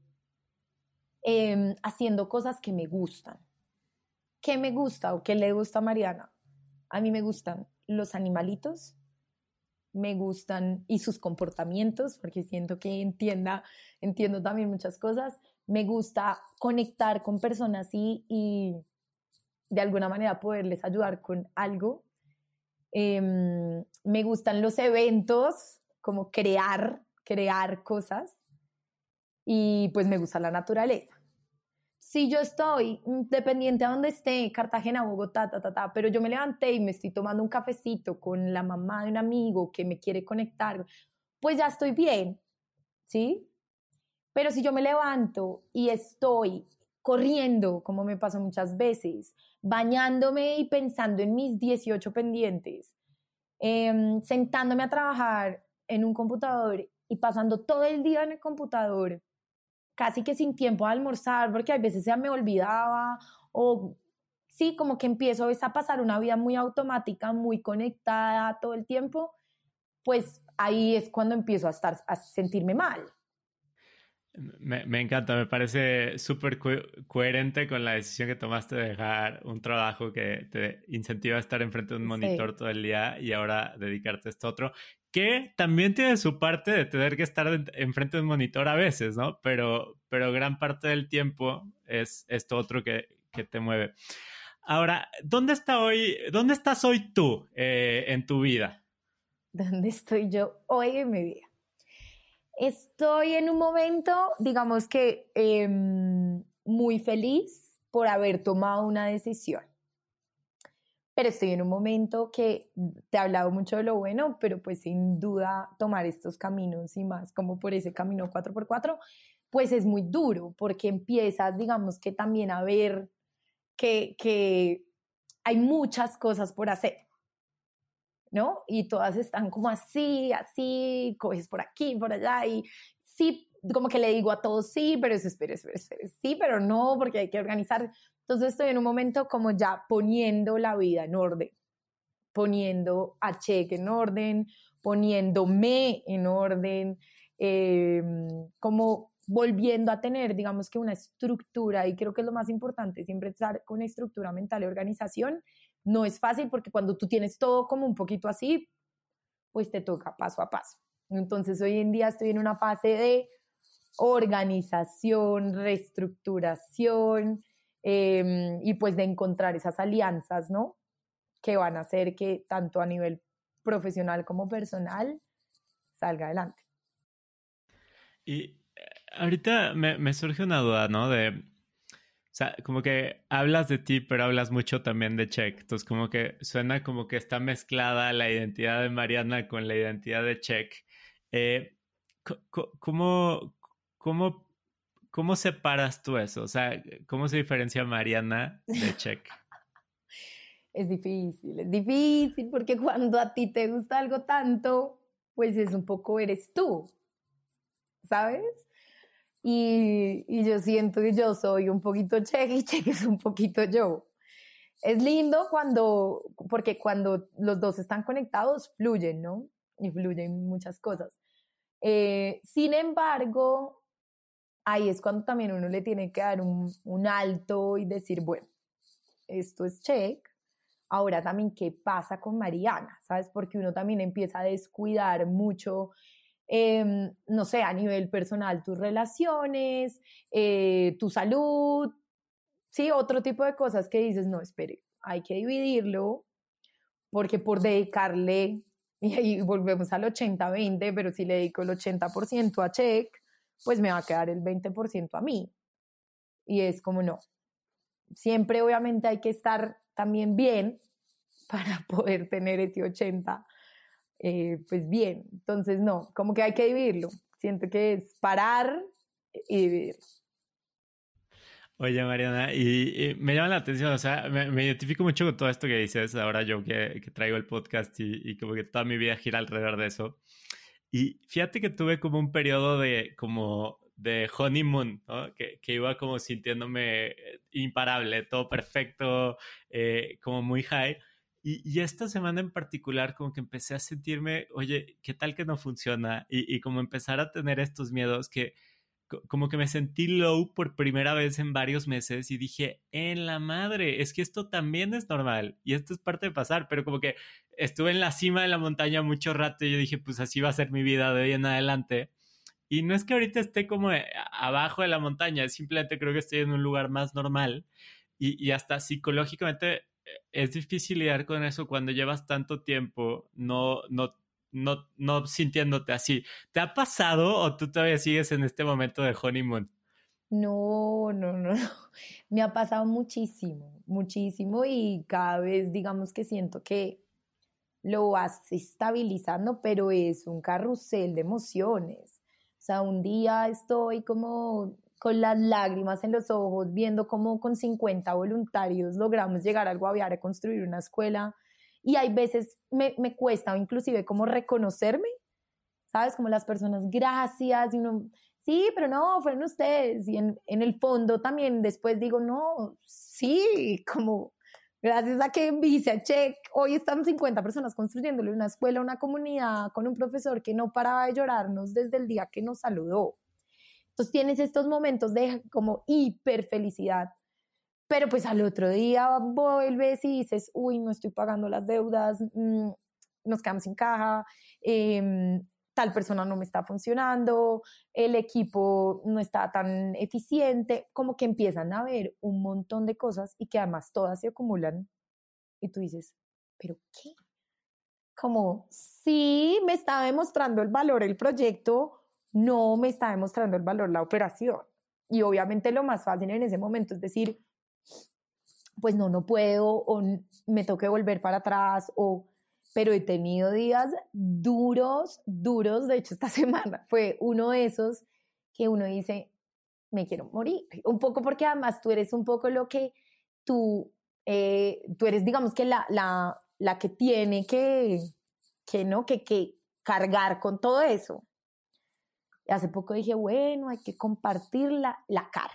em, haciendo cosas que me gustan. ¿Qué me gusta o qué le gusta a Mariana? A mí me gustan los animalitos, me gustan y sus comportamientos, porque siento que entienda, entiendo también muchas cosas me gusta conectar con personas y, de alguna manera poderles ayudar con algo. Em, me gustan los eventos, como crear, crear cosas. Y pues me gusta la naturaleza. Si yo estoy dependiente a donde esté, Cartagena, Bogotá, ta, ta, ta, pero yo me levanté y me estoy tomando un cafecito con la mamá de un amigo que me quiere conectar, pues ya estoy bien, ¿sí? Pero si yo me levanto y estoy corriendo, como me pasó muchas veces, bañándome y pensando en mis 18 pendientes, em, sentándome a trabajar en un computador y pasando todo el día en el computador, casi que sin tiempo a almorzar, porque a veces ya me olvidaba o sí, como que empiezo a pasar una vida muy automática, muy conectada todo el tiempo, pues ahí es cuando empiezo a estar a sentirme mal. Me, encanta, me parece súper coherente con la decisión que tomaste de dejar un trabajo que te incentiva a estar enfrente de un monitor todo el día y ahora dedicarte a esto otro, que también tiene su parte de tener que estar enfrente de un monitor a veces, ¿no? Pero, pero gran parte del tiempo es esto otro que, que te mueve. Ahora, ¿dónde, está hoy, ¿dónde estás hoy tú eh, en tu vida? ¿Dónde estoy yo hoy en mi vida? Estoy en un momento, digamos que em, muy feliz por haber tomado una decisión. Pero estoy en un momento que te he hablado mucho de lo bueno, pero pues sin duda tomar estos caminos y más como por ese camino 4x4, pues es muy duro porque empiezas, digamos que también a ver que, que hay muchas cosas por hacer. ¿No? Y todas están como así, así, coges por aquí, por allá, y sí, como que le digo a todos sí, pero eso, espera, espera, espera, sí, pero no, porque hay que organizar. Entonces estoy en un momento como ya poniendo la vida en orden, poniendo a cheque en orden, poniéndome en orden, em, como volviendo a tener, digamos que una estructura, y creo que es lo más importante, siempre estar con estructura mental y organización, no es fácil porque cuando tú tienes todo como un poquito así, pues te toca paso a paso. Entonces hoy en día estoy en una fase de organización, reestructuración em, y pues de encontrar esas alianzas, ¿no? Que van a hacer que tanto a nivel profesional como personal salga adelante. Y eh, ahorita me, me surge una duda, ¿no? De, o sea, como que hablas de ti, pero hablas mucho también de Check. Entonces, como que suena como que está mezclada la identidad de Mariana con la identidad de Check. Eh, ¿cómo, cómo, ¿Cómo separas tú eso? O sea, ¿cómo se diferencia Mariana de Check? Es difícil, es difícil porque cuando a ti te gusta algo tanto, pues es un poco eres tú, ¿sabes? Y, yo siento que yo soy un poquito Che y Che es un poquito yo. Es lindo cuando, porque cuando los dos están conectados, fluyen, ¿no? Y fluyen muchas cosas. Eh, sin embargo, ahí es cuando también uno le tiene que dar un, un alto y decir, bueno, esto es check. Ahora también, ¿qué pasa con Mariana? ¿Sabes? Porque uno también empieza a descuidar mucho Em, no sé, a nivel personal, tus relaciones, eh, tu salud, sí, otro tipo de cosas que dices, no, espere, hay que dividirlo, porque por dedicarle, y ahí volvemos al 80-20, pero si le dedico el 80% a check, pues me va a quedar el 20% a mí. Y es como no. Siempre obviamente hay que estar también bien para poder tener ese 80 eh, pues bien. Entonces, no, como que hay que dividirlo. Siento que es parar y dividir. Oye, Mariana, y, me llama la atención, o sea, me, identifico mucho con todo esto que dices, ahora yo que, traigo el podcast y, como que toda mi vida gira alrededor de eso. Y fíjate que tuve como un periodo de como de honeymoon, ¿no? que, que, iba como sintiéndome imparable, todo perfecto, eh, como muy high. Y, esta semana en particular como que empecé a sentirme, oye, ¿qué tal que no funciona? Y, como empezar a tener estos miedos que como que me sentí low por primera vez en varios meses y dije, en la madre, es que esto también es normal y esto es parte de pasar, pero como que estuve en la cima de la montaña mucho rato y yo dije, pues así va a ser mi vida de hoy en adelante. Y no es que ahorita esté como eh, abajo de la montaña, simplemente creo que estoy en un lugar más normal y, y hasta psicológicamente es difícil lidiar con eso cuando llevas tanto tiempo no, no, no, no sintiéndote así. ¿Te ha pasado o tú todavía sigues en este momento de honeymoon? No, no, no, no. Me ha pasado muchísimo, muchísimo y cada vez digamos que siento que lo vas estabilizando, pero es un carrusel de emociones. O sea, un día estoy como con las lágrimas en los ojos, viendo cómo con 50 voluntarios logramos llegar al Guaviare a construir una escuela. Y hay veces me, me cuesta inclusive como reconocerme, ¿sabes? Como las personas, gracias, y uno, sí, pero no, fueron ustedes. Y en, en el fondo también después digo, no, sí, como gracias a que en Visa Check, hoy estamos 50 personas construyéndole una escuela, una comunidad con un profesor que no paraba de llorarnos desde el día que nos saludó. Tienes estos momentos de como hiper felicidad, pero pues al otro día vuelves y dices, uy, no estoy pagando las deudas, mm, nos quedamos sin caja, em, tal persona no me está funcionando, el equipo no está tan eficiente, como que empiezan a ver un montón de cosas y que además todas se acumulan y tú dices, pero ¿qué? Como, sí, me está demostrando el valor el proyecto, no me está demostrando el valor la operación. Y obviamente lo más fácil en ese momento es decir, pues no, no puedo, o me toque volver para atrás, o pero he tenido días duros, duros. De hecho, esta semana fue uno de esos que uno dice, me quiero morir. Un poco porque además tú eres un poco lo que tú, eh, tú eres, digamos que la, la, la que tiene que, que, ¿no? Que, que cargar con todo eso. Y hace poco dije, bueno, hay que compartir la, la carga.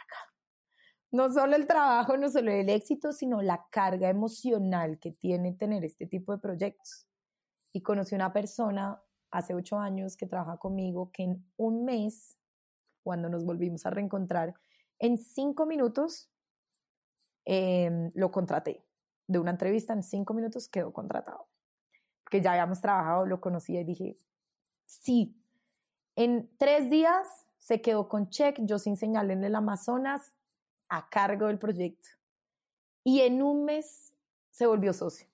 No solo el trabajo, no solo el éxito, sino la carga emocional que tiene tener este tipo de proyectos y conocí una persona hace ocho años que trabaja conmigo que en un mes, cuando nos volvimos a reencontrar, en cinco minutos em, lo contraté. De una entrevista en cinco minutos quedó contratado. Que ya habíamos trabajado, lo conocía y dije, sí. En tres días se quedó con check, yo sin señal en el Amazonas, a cargo del proyecto. Y en un mes se volvió socio.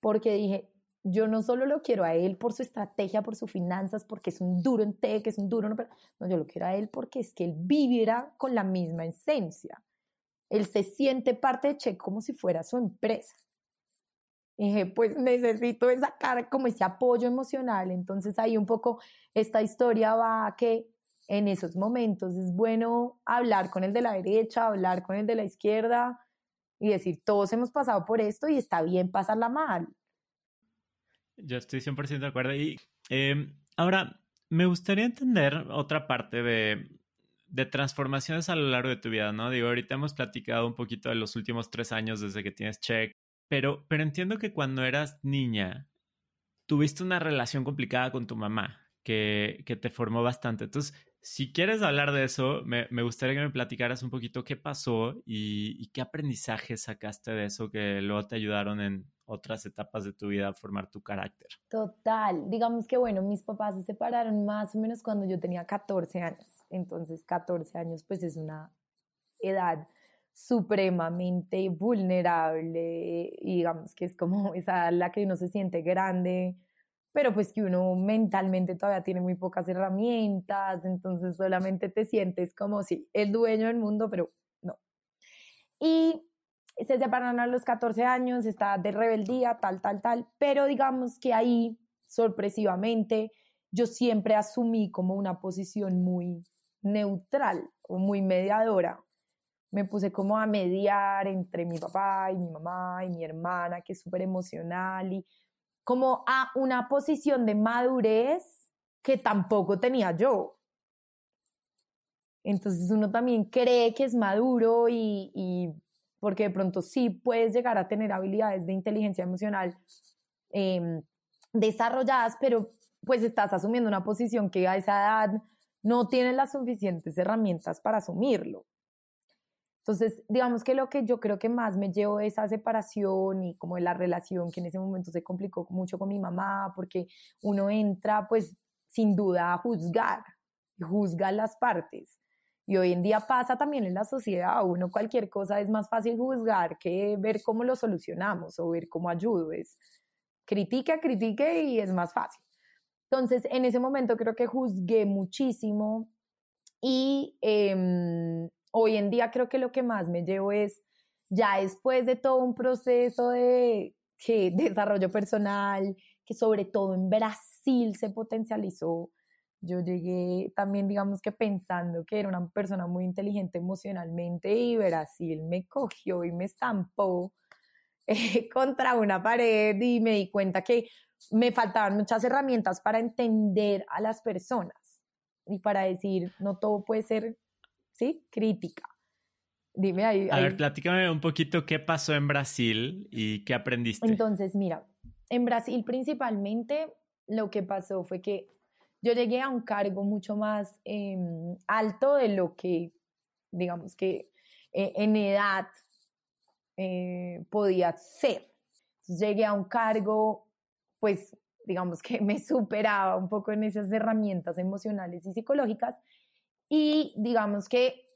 Porque dije, yo no solo lo quiero a él por su estrategia, por sus finanzas, porque es un duro en tech, es un duro, pero, no, yo lo quiero a él porque es que él vivirá con la misma esencia. Él se siente parte de Che como si fuera su empresa. Y dije, pues necesito sacar como ese apoyo emocional. Entonces ahí un poco esta historia va a que en esos momentos es bueno hablar con el de la derecha, hablar con el de la izquierda y decir, todos hemos pasado por esto y está bien pasarla mal yo estoy 100% de acuerdo. Y em, ahora, me gustaría entender otra parte de, de, transformaciones a lo largo de tu vida, ¿no? Digo, ahorita hemos platicado un poquito de los últimos tres años desde que tienes check, pero, pero entiendo que cuando eras niña, tuviste una relación complicada con tu mamá, que, que te formó bastante. Entonces, si quieres hablar de eso, me, me, gustaría que me platicaras un poquito qué pasó y, y, qué aprendizaje sacaste de eso que luego te ayudaron en otras etapas de tu vida a formar tu carácter. Total, digamos que bueno, mis papás se separaron más o menos cuando yo tenía 14 años, entonces 14 años pues es una edad supremamente vulnerable y digamos que es como esa la que uno se siente grande pero pues que uno mentalmente todavía tiene muy pocas herramientas, entonces solamente te sientes como si el dueño del mundo, pero no. Y se separaron a los 14 años, está de rebeldía, tal, tal, tal, pero digamos que ahí, sorpresivamente, yo siempre asumí como una posición muy neutral o muy mediadora. Me puse como a mediar entre mi papá y mi mamá y mi hermana, que es súper emocional, y como a una posición de madurez que tampoco tenía yo. Entonces uno también cree que es maduro y, porque de pronto sí puedes llegar a tener habilidades de inteligencia emocional em, desarrolladas, pero pues estás asumiendo una posición que a esa edad no tienes las suficientes herramientas para asumirlo. Entonces, digamos que lo que yo creo que más me llevó esa separación y como de la relación que en ese momento se complicó mucho con mi mamá, porque uno entra pues sin duda a juzgar, juzga las partes. Y hoy en día pasa también en la sociedad, uno cualquier cosa es más fácil juzgar que ver cómo lo solucionamos o ver cómo ayudo. Es critique, critique y es más fácil. Entonces, en ese momento creo que juzgué muchísimo y eh, hoy en día creo que lo que más me llevo es, ya después de todo un proceso de desarrollo personal, que sobre todo en Brasil se potencializó, yo llegué también, digamos que pensando que era una persona muy inteligente emocionalmente y Brasil me cogió y me estampó contra una pared y me di cuenta que me faltaban muchas herramientas para entender a las personas y para decir, no todo puede ser ¿sí? Crítica. Dime ahí. A ver, platícame un poquito qué pasó en Brasil y qué aprendiste. Entonces, mira, en Brasil principalmente lo que pasó fue que yo llegué a un cargo mucho más em, alto de lo que, digamos que eh, en edad eh, podía ser. llegué a un cargo, pues, digamos que me superaba un poco en esas herramientas emocionales y psicológicas y digamos que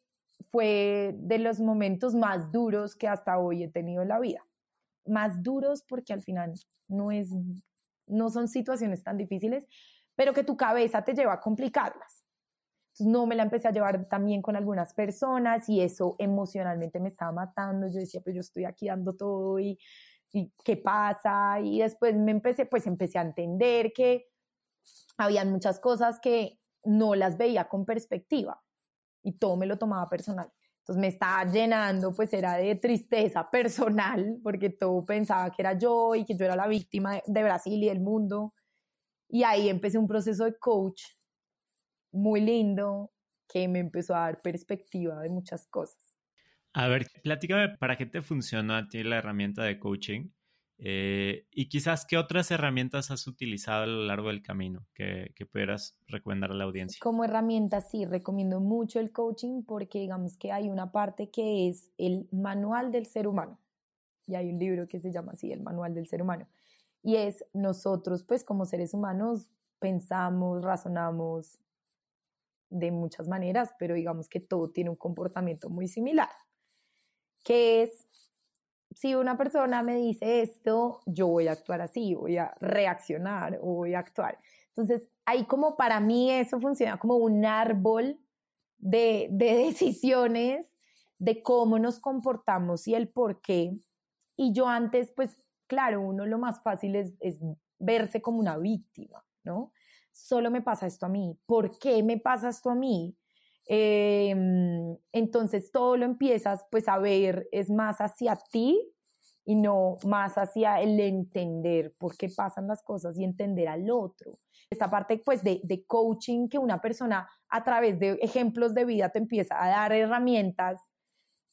fue de los momentos más duros que hasta hoy he tenido en la vida. Más duros porque al final no, es, no son situaciones tan difíciles, pero que tu cabeza te lleva a complicarlas. Entonces no me la empecé a llevar también con algunas personas y eso emocionalmente me estaba matando. Yo decía, pero yo estoy aquí dando todo y, y ¿qué pasa? Y después me empecé, pues empecé a entender que habían muchas cosas que no las veía con perspectiva y todo me lo tomaba personal. Entonces me estaba llenando, pues era de tristeza personal, porque todo pensaba que era yo y que yo era la víctima de Brasil y del mundo. Y ahí empecé un proceso de coach muy lindo que me empezó a dar perspectiva de muchas cosas. A ver, platícame, ¿para qué te funcionó a ti la herramienta de coaching? Eh, y quizás, ¿qué otras herramientas has utilizado a lo largo del camino que, que pudieras recomendar a la audiencia? Como herramienta, sí, recomiendo mucho el coaching porque digamos que hay una parte que es el manual del ser humano. Y hay un libro que se llama así, el manual del ser humano. Y es nosotros, pues como seres humanos, pensamos, razonamos de muchas maneras, pero digamos que todo tiene un comportamiento muy similar, que es si una persona me dice esto, yo voy a actuar así, voy a reaccionar o voy a actuar. Entonces, ahí como para mí eso funciona como un árbol de, decisiones de cómo nos comportamos y el por qué. Y yo antes, pues claro, uno lo más fácil es, es verse como una víctima, ¿no? Solo me pasa esto a mí. ¿Por qué me pasa esto a mí? Em, entonces todo lo empiezas pues a ver es más hacia ti y no más hacia el entender por qué pasan las cosas y entender al otro. Esta parte pues de, de coaching que una persona a través de ejemplos de vida te empieza a dar herramientas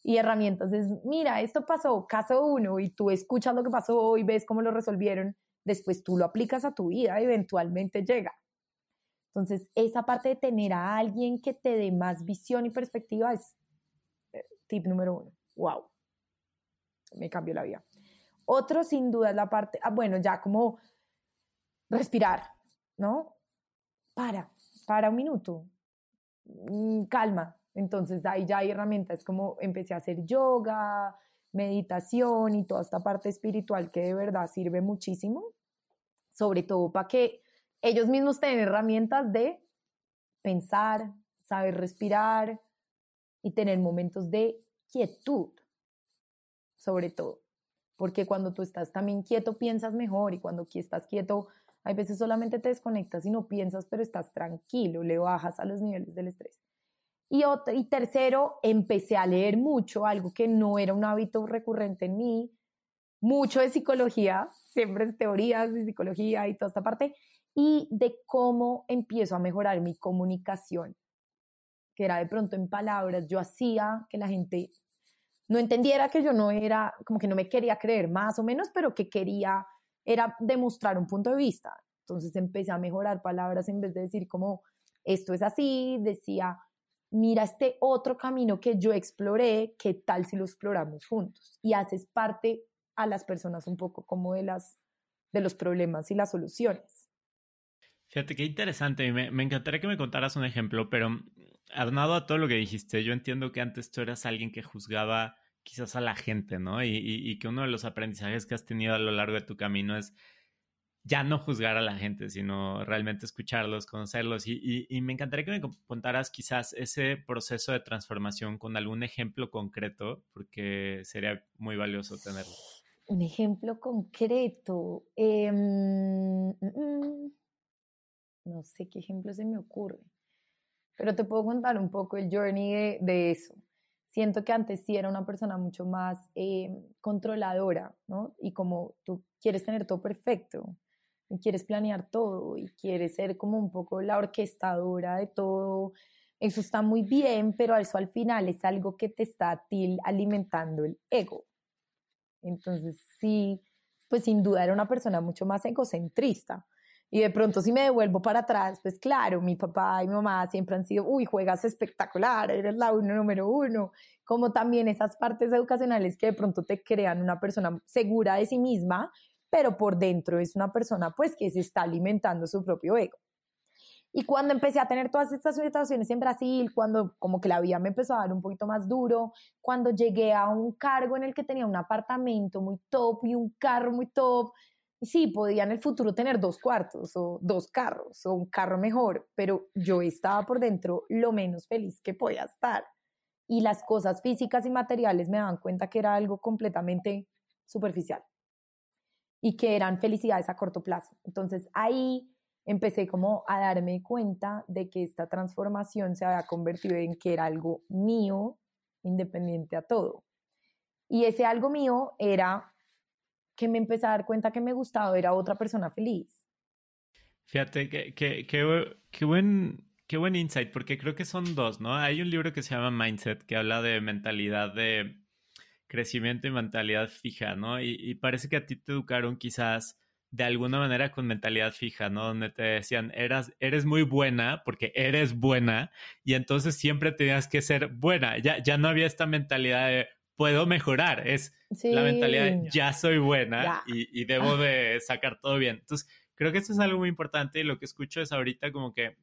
y herramientas es, mira, esto pasó, caso uno, y tú escuchas lo que pasó y ves cómo lo resolvieron, después tú lo aplicas a tu vida eventualmente llega. Entonces, esa parte de tener a alguien que te dé más visión y perspectiva es eh, tip número uno. ¡Wow! Me cambió la vida. Otro, sin duda, es la parte, ah, bueno, ya como respirar, ¿no? Para, para un minuto, mm, calma. Entonces, ahí ya hay herramientas como empecé a hacer yoga, meditación y toda esta parte espiritual que de verdad sirve muchísimo, sobre todo para que ellos mismos tienen herramientas de pensar, saber respirar y tener momentos de quietud, sobre todo. Porque cuando tú estás también quieto, piensas mejor y cuando estás quieto, hay veces solamente te desconectas y no piensas, pero estás tranquilo, le bajas a los niveles del estrés. Y, y tercero, empecé a leer mucho, algo que no era un hábito recurrente en mí, mucho de psicología, siempre teorías de psicología y toda esta parte, y de cómo empiezo a mejorar mi comunicación, que era de pronto en palabras, yo hacía que la gente no entendiera que yo no era, como que no me quería creer más o menos, pero que quería era demostrar un punto de vista. Entonces empecé a mejorar palabras en vez de decir como esto es así, decía, mira este otro camino que yo exploré, ¿qué tal si lo exploramos juntos? Y haces parte a las personas un poco como de las de los problemas y las soluciones. Fíjate qué interesante. Me, me encantaría que me contaras un ejemplo, pero armado a todo lo que dijiste, yo entiendo que antes tú eras alguien que juzgaba quizás a la gente, ¿no? Y, y, que uno de los aprendizajes que has tenido a lo largo de tu camino es ya no juzgar a la gente, sino realmente escucharlos, conocerlos. Y, y, me encantaría que me contaras quizás ese proceso de transformación con algún ejemplo concreto, porque sería muy valioso tenerlo. Un ejemplo concreto. Eh, no sé qué ejemplo se me ocurre, pero te puedo contar un poco el journey de, eso. Siento que antes sí era una persona mucho más eh, controladora, ¿no? Y como tú quieres tener todo perfecto, y quieres planear todo, y quieres ser como un poco la orquestadora de todo, eso está muy bien, pero eso al final es algo que te está alimentando el ego. Entonces, sí, pues sin duda era una persona mucho más egocentrista Y de pronto si me devuelvo para atrás, pues claro, mi papá y mi mamá siempre han sido, uy, juegas espectacular, eres la uno número uno, como también esas partes educacionales que de pronto te crean una persona segura de sí misma, pero por dentro es una persona pues que se está alimentando su propio ego. Y cuando empecé a tener todas estas situaciones en Brasil, cuando como que la vida me empezó a dar un poquito más duro, cuando llegué a un cargo en el que tenía un apartamento muy top y un carro muy top, sí, podía en el futuro tener dos cuartos o dos carros o un carro mejor, pero yo estaba por dentro lo menos feliz que podía estar. Y las cosas físicas y materiales me daban cuenta que era algo completamente superficial y que eran felicidades a corto plazo. Entonces ahí empecé como a darme cuenta de que esta transformación se había convertido en que era algo mío, independiente a todo. Y ese algo mío era que me empecé a dar cuenta que me gustaba ver a otra persona feliz. Fíjate, que, que, qué buen, qué buen insight, porque creo que son dos, ¿no? Hay un libro que se llama Mindset, que habla de mentalidad de crecimiento y mentalidad fija, ¿no? Y, y parece que a ti te educaron quizás de alguna manera con mentalidad fija, ¿no? Donde te decían, eras, eres muy buena porque eres buena y entonces siempre tenías que ser buena. Ya, ya no había esta mentalidad de puedo mejorar, es la mentalidad ya soy buena y, debo de sacar todo bien. Entonces, creo que esto es algo muy importante y lo que escucho es ahorita como que eh,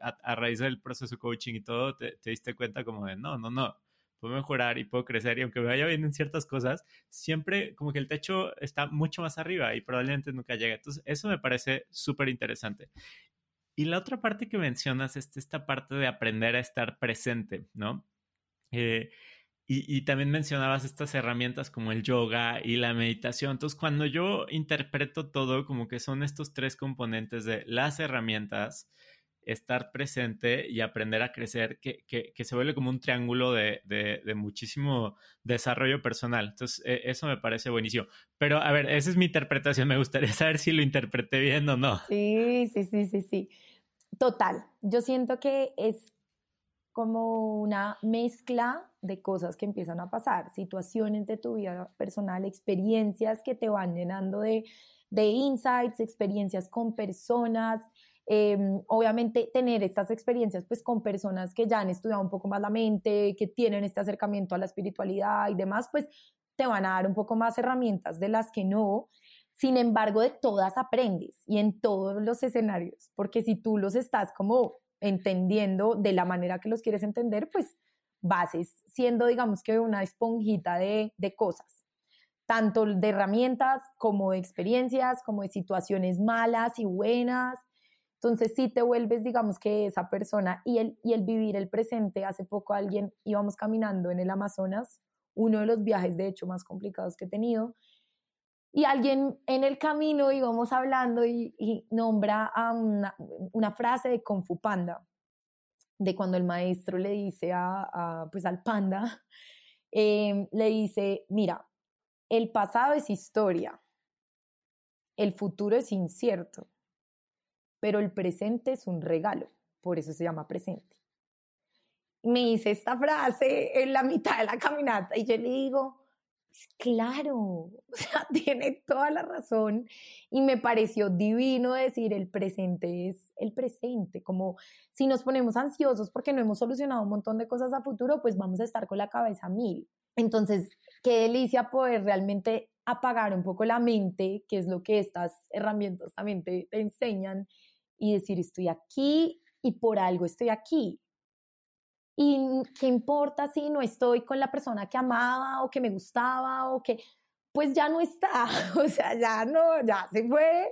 a, raíz del proceso coaching y todo, te, te diste cuenta como de, no, no, no, puedo mejorar y puedo crecer y aunque me vaya bien en ciertas cosas, siempre como que el techo está mucho más arriba y probablemente nunca llegue. Entonces, eso me parece súper interesante. Y la otra parte que mencionas es esta parte de aprender a estar presente, ¿no? Eh, y, y, también mencionabas estas herramientas como el yoga y la meditación. Entonces, cuando yo interpreto todo, como que son estos tres componentes de las herramientas, estar presente y aprender a crecer, que, que, se vuelve como un triángulo de, de, muchísimo desarrollo personal. Entonces, e, eso me parece buenísimo. Pero, a ver, esa es mi interpretación. Me gustaría saber si lo interpreté bien o no. Sí, sí, sí, sí, sí. Total. Yo siento que es como una mezcla de cosas que empiezan a pasar, situaciones de tu vida personal, experiencias que te van llenando de, de insights, experiencias con personas, Em, obviamente tener estas experiencias pues con personas que ya han estudiado un poco más la mente, que tienen este acercamiento a la espiritualidad y demás, pues te van a dar un poco más herramientas de las que no. Sin embargo, de todas aprendes y en todos los escenarios, porque si tú los estás como entendiendo de la manera que los quieres entender, pues vas siendo, digamos que una esponjita de, de cosas, tanto de herramientas como de experiencias, como de situaciones malas y buenas, entonces sí te vuelves, digamos que esa persona y el, y el vivir el presente. Hace poco alguien íbamos caminando en el Amazonas, uno de los viajes de hecho más complicados que he tenido, y alguien en el camino íbamos hablando y, nombra a una, frase de Kung Panda, de cuando el maestro le dice a, pues al panda, em, le dice, mira, el pasado es historia, el futuro es incierto pero el presente es un regalo, por eso se llama presente. Me hice esta frase en la mitad de la caminata y yo le digo, claro, o tiene toda la razón y me pareció divino decir el presente es el presente, como si nos ponemos ansiosos porque no hemos solucionado un montón de cosas a futuro, pues vamos a estar con la cabeza mil. Entonces, qué delicia poder realmente apagar un poco la mente, que es lo que estas herramientas también te enseñan, y decir, estoy aquí y por algo estoy aquí. ¿Y qué importa si no estoy con la persona que amaba o que me gustaba o que, pues ya no está, o sea, ya no, ya se fue,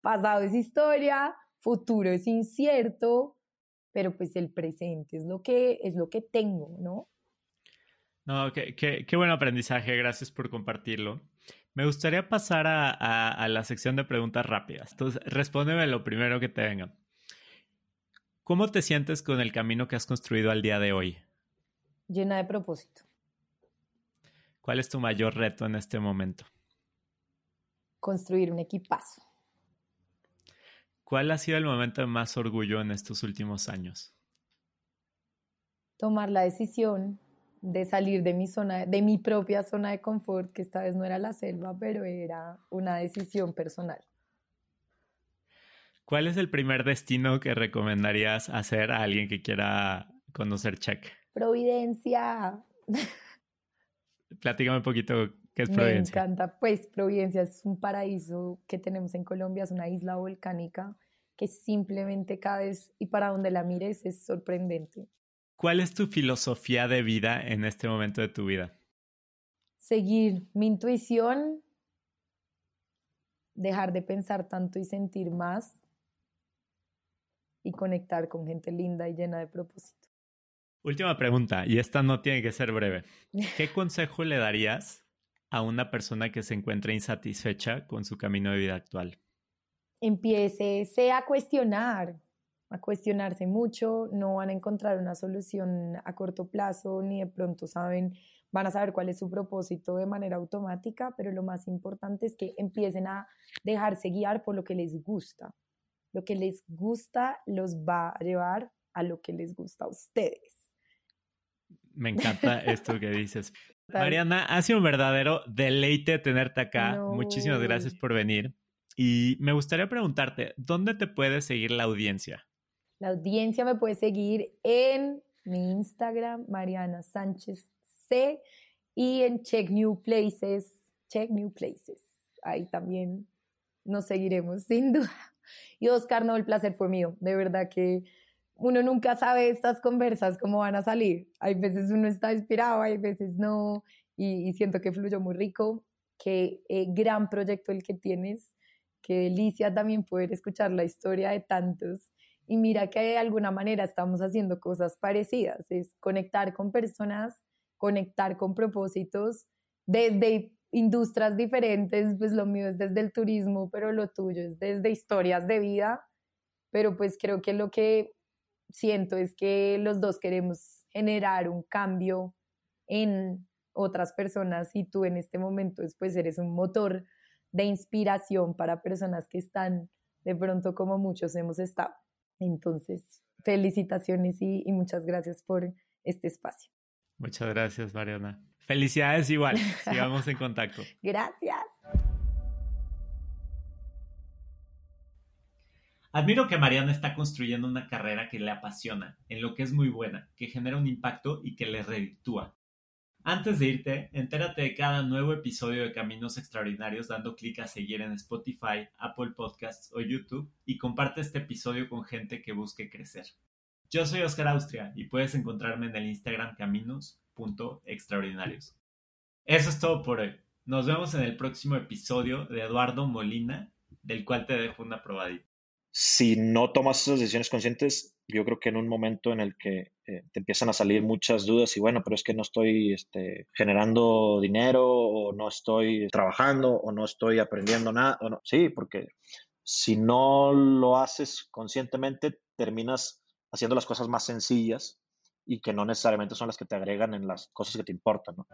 pasado es historia, futuro es incierto, pero pues el presente es lo que, es lo que tengo, ¿no? No, qué, qué, qué buen aprendizaje, gracias por compartirlo. Me gustaría pasar a, la sección de preguntas rápidas. Entonces, respóndeme lo primero que te venga. ¿Cómo te sientes con el camino que has construido al día de hoy? Llena de propósito. ¿Cuál es tu mayor reto en este momento? Construir un equipazo. ¿Cuál ha sido el momento de más orgullo en estos últimos años? Tomar la decisión de salir de mi zona, de mi propia zona de confort, que esta vez no era la selva, pero era una decisión personal. ¿Cuál es el primer destino que recomendarías hacer a alguien que quiera conocer Czech? Providencia. Platícame un poquito qué es Providencia. Me encanta. Pues Providencia es un paraíso que tenemos en Colombia, es una isla volcánica que simplemente cada vez y para donde la mires es sorprendente. ¿Cuál es tu filosofía de vida en este momento de tu vida? Seguir mi intuición, dejar de pensar tanto y sentir más y conectar con gente linda y llena de propósito. Última pregunta, y esta no tiene que ser breve. ¿Qué consejo le darías a una persona que se encuentra insatisfecha con su camino de vida actual? Empiece a cuestionar, a cuestionarse mucho, no van a encontrar una solución a corto plazo, ni de pronto saben, van a saber cuál es su propósito de manera automática, pero lo más importante es que empiecen a dejarse guiar por lo que les gusta. Lo que les gusta los va a llevar a lo que les gusta a ustedes. Me encanta esto que dices. Mariana, ha sido un verdadero deleite tenerte acá. Muchísimas gracias por venir. Y me gustaría preguntarte, ¿dónde te puede seguir la audiencia? La audiencia me puede seguir en mi Instagram, Mariana Sánchez C, y en Check New Places, Check New Places. Ahí también nos seguiremos, sin duda. Y Oscar, no, el placer fue mío. De verdad que uno nunca sabe estas conversas cómo van a salir. Hay veces uno está inspirado, hay veces no, y, siento que fluyó muy rico. Qué eh, gran proyecto el que tienes. Qué delicia también poder escuchar la historia de tantos. Y mira que de alguna manera estamos haciendo cosas parecidas, es conectar con personas, conectar con propósitos, desde industrias diferentes, pues lo mío es desde el turismo, pero lo tuyo es desde historias de vida, pero pues creo que lo que siento es que los dos queremos generar un cambio en otras personas y tú en este momento pues eres un motor de inspiración para personas que están de pronto como muchos hemos estado. Entonces, felicitaciones y, y muchas gracias por este espacio. Muchas gracias, Mariana. Felicidades igual. Sigamos en contacto. Gracias. Admiro que Mariana está construyendo una carrera que le apasiona, en lo que es muy buena, que genera un impacto y que le reditúa. Antes de irte, entérate de cada nuevo episodio de Caminos Extraordinarios dando clic a seguir en Spotify, Apple Podcasts o YouTube y comparte este episodio con gente que busque crecer. Yo soy Oscar Austria y puedes encontrarme en el Instagram Caminos extraordinarios. Eso es todo por hoy. Nos vemos en el próximo episodio de Eduardo Molina, del cual te dejo una probadita. Si no tomas esas decisiones conscientes, yo creo que en un momento en el que eh, te empiezan a salir muchas dudas y bueno, pero es que no estoy este, generando dinero o no estoy trabajando o no estoy aprendiendo nada, no. sí, porque si no lo haces conscientemente, terminas haciendo las cosas más sencillas y que no necesariamente son las que te agregan en las cosas que te importan. ¿no?